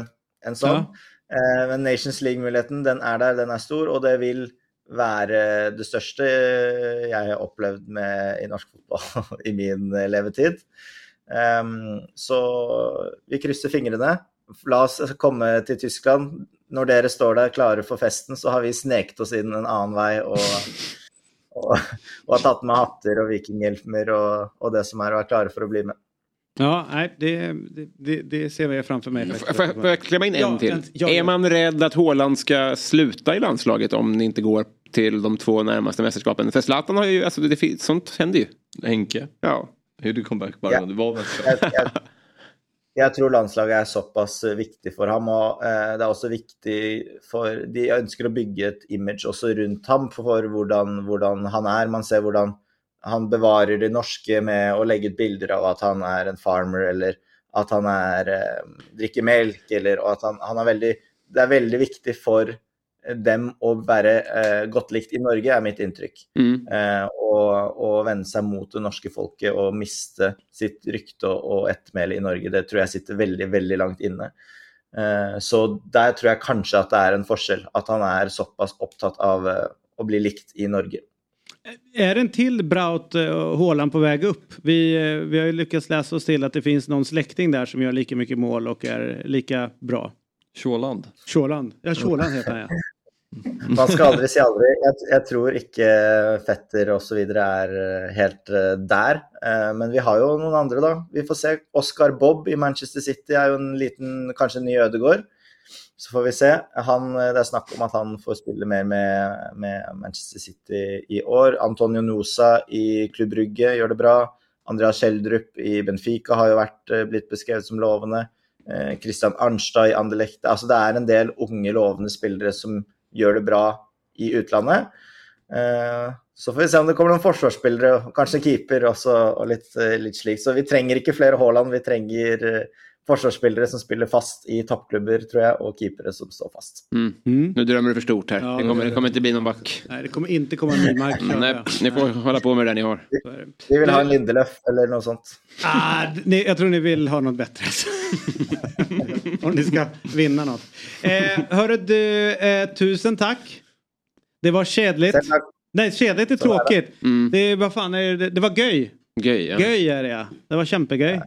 S10: en sånn. Eh, Men Nations League-muligheten, den er der, den er stor, og det vil være det største jeg har opplevd med, i norsk fotball i min levetid. Em, så vi krysser fingrene. La oss komme til Tyskland. Når dere står der klare for festen, så har vi sneket oss inn en annen vei og og, og har tatt med hatter og vikinghjelmer og, og det som er, og er klare for å bli med.
S1: Ja, nej, det, det, det, ser jag framför mig.
S4: Får jag- klämma in en
S1: Ja,
S4: till?
S1: en- ja,
S4: är man rädd att Haaland ska sluta i landslaget om ni inte går till de två närmaste mästerskapen? För Zlatan har ju, alltså det, sånt händer ju.
S3: Henke.
S4: Ja.
S3: Hur du comeback bara,
S10: Ja.
S3: det var väl
S10: Jeg, tror landslaget er såpass pass eh, viktig for ham, og eh, det er også viktig for De ønsker å bygge et image også rundt ham for hvordan, hvordan han er. Man ser hvordan han bevarer det norske med å legge ut bilder av at han er en farmer, eller at han er, eh, drikker melk, eller og at han, han er veldig det är väldigt viktigt för dem att vara eh, godt likt i Norge, är mitt intryck.
S4: Mm.
S10: Eh, og, og vende seg mot det norske folket og miste sitt rykte og, og ettermæle i Norge, det tror jeg sitter veldig, veldig langt inne. Eh, så der tror jeg kanskje at det er en forskjell. At han er såpass opptatt av eh, å bli likt i Norge.
S1: Är det en till Braut Haaland på väg upp? Vi, eh, vi har ju lyckats läsa oss till att det finns någon släkting där som gör lika mycket mål och är lika bra.
S3: Tjåland.
S1: Tjåland. Ja, Tjåland heter han ja.
S10: Man skal aldri si aldri. Jeg, jeg tror ikke Fetter osv. er eh, helt eh, der. Eh, men vi har jo noen andre, da. Vi får se. Oscar Bob i Manchester City er jo en liten, kanskje en ny Ødegård. Så får vi se. Han, det er snakk om at han får spille mer med, med Manchester City i år. Antonio Nosa i Klubb Rugge gjør det bra. Andreas Schjelderup i Benfica har jo vært, blitt beskrevet som lovende. Christian Arnstad i Anderlecht. Altså det er en del unge, lovende spillere som gjør det bra i utlandet. Eh, så får vi se om det kommer noen forsvarsspillere, og kanskje en keeper også, og litt, eh, litt slik. Så vi trenger ikke flere Haaland, vi trenger eh, forsvarsspillere som spiller fast i toppklubber, tror jeg, och keepere som står fast.
S4: Mm. Nu drömmer du för stort här.
S1: Ja,
S4: det, kommer,
S1: det-
S4: det kommer inte bli någon back.
S1: Nej, det kommer inte komma en Nymark.
S4: Mm, Nej, ni får hålla på med det ni har.
S10: Vi vill ha en Lindelöf eller något sånt.
S1: Ah, ni, jag tror ni vill ha något bättre. Om ni ska vinna något. Eh, hörru du, eh, tusen tack. Det var kedligt. Nej, kedligt är tråkigt. Det, är, vad fan är det? det var göj.
S4: Göj, ja.
S1: Göj är det ja. Det var kämpegöj.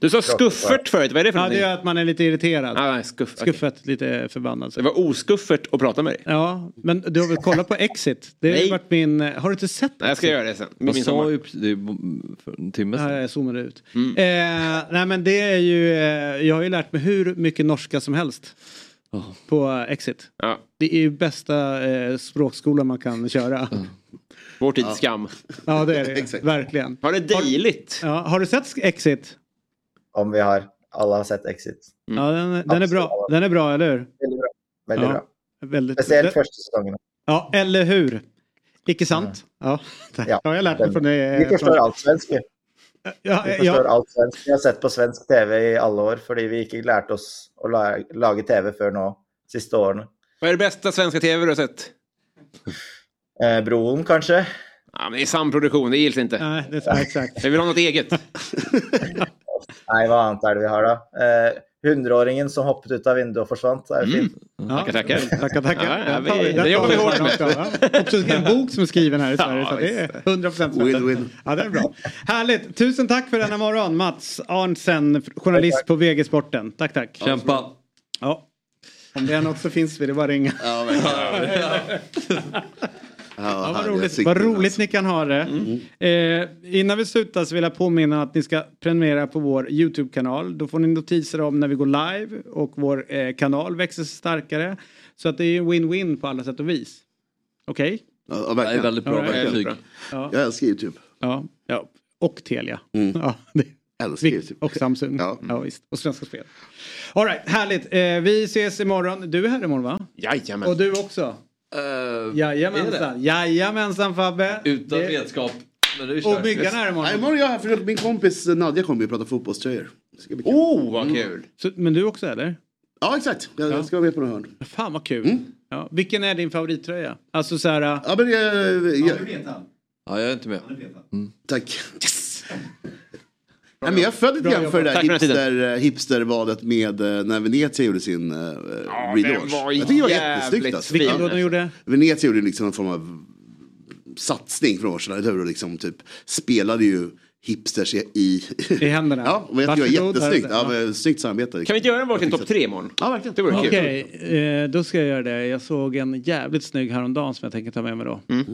S4: Du sa skuffert förut, vad är det för
S1: Ja, det
S4: någonting?
S1: är att man är lite irriterad.
S4: Ah, nej, skuff.
S1: Skuffet, lite förbannad.
S4: Det var oskuffert att prata med dig.
S1: Ja, men du har väl kollat på Exit? Det har
S4: Nej.
S1: varit min... Har du inte sett
S4: Nej, jag ska göra det sen. Min
S3: sa
S4: sommar.
S3: ju det för en timme
S1: Ja,
S3: sedan.
S1: jag zoomade ut.
S4: Mm.
S1: Eh, nej men det är ju, eh, jag har ju lärt mig hur mycket norska som helst. På eh, Exit.
S4: Ja.
S1: Det är ju bästa eh, språkskolan man kan köra.
S4: Vår tids skam.
S1: Ja det är det, verkligen.
S4: Har det dejligt?
S1: Ja, har du sett Exit?
S10: Om vi har, alla har sett Exit.
S4: Mm.
S1: Ja den, den är bra, den är bra eller hur?
S10: Väldigt bra. Väldigt
S1: ja,
S10: bra.
S1: Väldigt,
S10: Speciellt första säsongen.
S1: Ja, eller hur? Icke sant? Ja, det
S10: Ja,
S1: har jag lärt mig från det.
S10: Vi förstår allt svensk. vi.
S1: Ja,
S10: Vi förstår
S1: ja,
S10: allt svensk. Vi har sett på svensk TV i alla år, för vi inte lärt oss att la- laga TV för nu, sista åren.
S4: Vad är det bästa svenska tv du har sett?
S10: Eh, Bron kanske?
S4: Ja, men det är samproduktion, det gills inte.
S1: Nej, det är exakt.
S4: Vi vill ha något eget.
S10: Nej, vad annat är det vi har då? Eh, Hundraåringen som hoppade ut av vinduet och försvann. Det är fint.
S1: Ja,
S4: Tackar, tackar.
S1: Tackar, tackar.
S4: Ja, ja, vi- det jobbar vi hårt med.
S1: också, en bok som är skriven här i Sverige. Så det är 100 procent
S7: Win-win.
S1: Ja, det är bra. Härligt. Tusen tack för denna morgon. Mats Arntzen, journalist på VG Sporten. Tack, tack.
S3: Kämpa.
S1: Ja. Om det är något så finns vi, det är bara att ringa.
S7: Ja, verkligen.
S1: Ja, vad
S7: härliga
S1: roligt, vad roligt
S7: alltså.
S1: ni kan ha det. Eh, innan vi slutar så vill jag påminna att ni ska prenumerera på vår YouTube-kanal. Då får ni notiser om när vi går live och vår eh, kanal växer starkare. Så att det är win-win på alla sätt och vis. Okej?
S7: Ja, ja,
S3: Det
S7: verkligen.
S3: är väldigt bra
S1: Ja,
S3: verktyg.
S1: Ja.
S7: Jag älskar YouTube.
S1: Ja, ja. Och Telia.
S7: Mm.
S1: Ja, det.
S7: Älskar
S1: Vi-
S7: YouTube.
S1: Och Samsung.
S7: Ja.
S1: Ja. visst. Och Svenska Spel. All right, härligt. Eh, vi ses imorgon. Du är här imorgon va?
S4: Jajamän.
S1: Och du också?
S3: Uh,
S1: Jajamensan. Jajamensan Fabbe.
S3: Utan
S1: Det-
S3: redskap. Men är
S1: Och. Myggan är här imorgon.
S7: imorgon är jag här för min kompis Nadja kommer ju prata fotbollströjor.
S4: Oh, vad kul.
S1: Så, men du också eller?
S7: Ja, exakt. Jag, jag ska vara med på några hörn.
S1: Fan vad kul.
S7: Mm.
S1: Ja. Vilken är din favorittröja? Alltså så här... äh,
S7: Ja, men jag... jag
S3: Ja, jag är inte med.
S7: tack. Yes! Nej, men jag är född lite
S1: Bra
S7: grann för det där hipster, hipstervalet med eh, när Venezia gjorde sin uh,
S4: Ja,
S7: relaunch. Jag tycker det var jättesnyggt. Alltså.
S1: Vilken då de gjorde?
S7: Venezia gjorde liksom en form av satsning för några år sedan. eller hur? Och liksom typ spelade ju hipsters i...
S1: I händerna.
S7: Ja, och jag tycker det var jättesnyggt. Ja, men, snyggt samarbete.
S4: Kan vi inte göra en varsin topp tre imorgon?
S7: Ja, verkligen.
S4: Det vore kul.
S1: Okej, eh, då ska jag göra det. Jag såg en jävligt snygg häromdagen som jag tänker ta med mig då.
S4: Mm.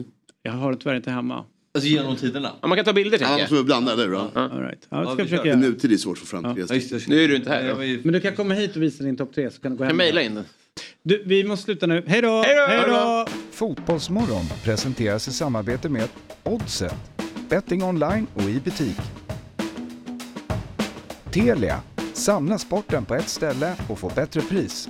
S1: Jag har den tyvärr inte hemma.
S3: Alltså genom tiderna.
S4: Ja, man kan ta bilder
S7: Ja, man
S4: tänker jag.
S7: väl blanda, eller hur? Ja.
S1: All right. Ja, det ska
S3: Ja, vi
S1: försöka.
S7: Nutid är svårt för framtid.
S3: Ja, just just.
S4: Nu är du inte här.
S3: Ju-
S1: Men du kan komma hit och visa din topp tre så kan du gå hem.
S4: kan mejla in den.
S1: Du, vi måste sluta nu. Hej då!
S4: Hej då!
S1: Hej då!
S2: Fotbollsmorgon presenteras i samarbete med Oddset, betting online och i butik. Telia, samla sporten på ett ställe och få bättre pris.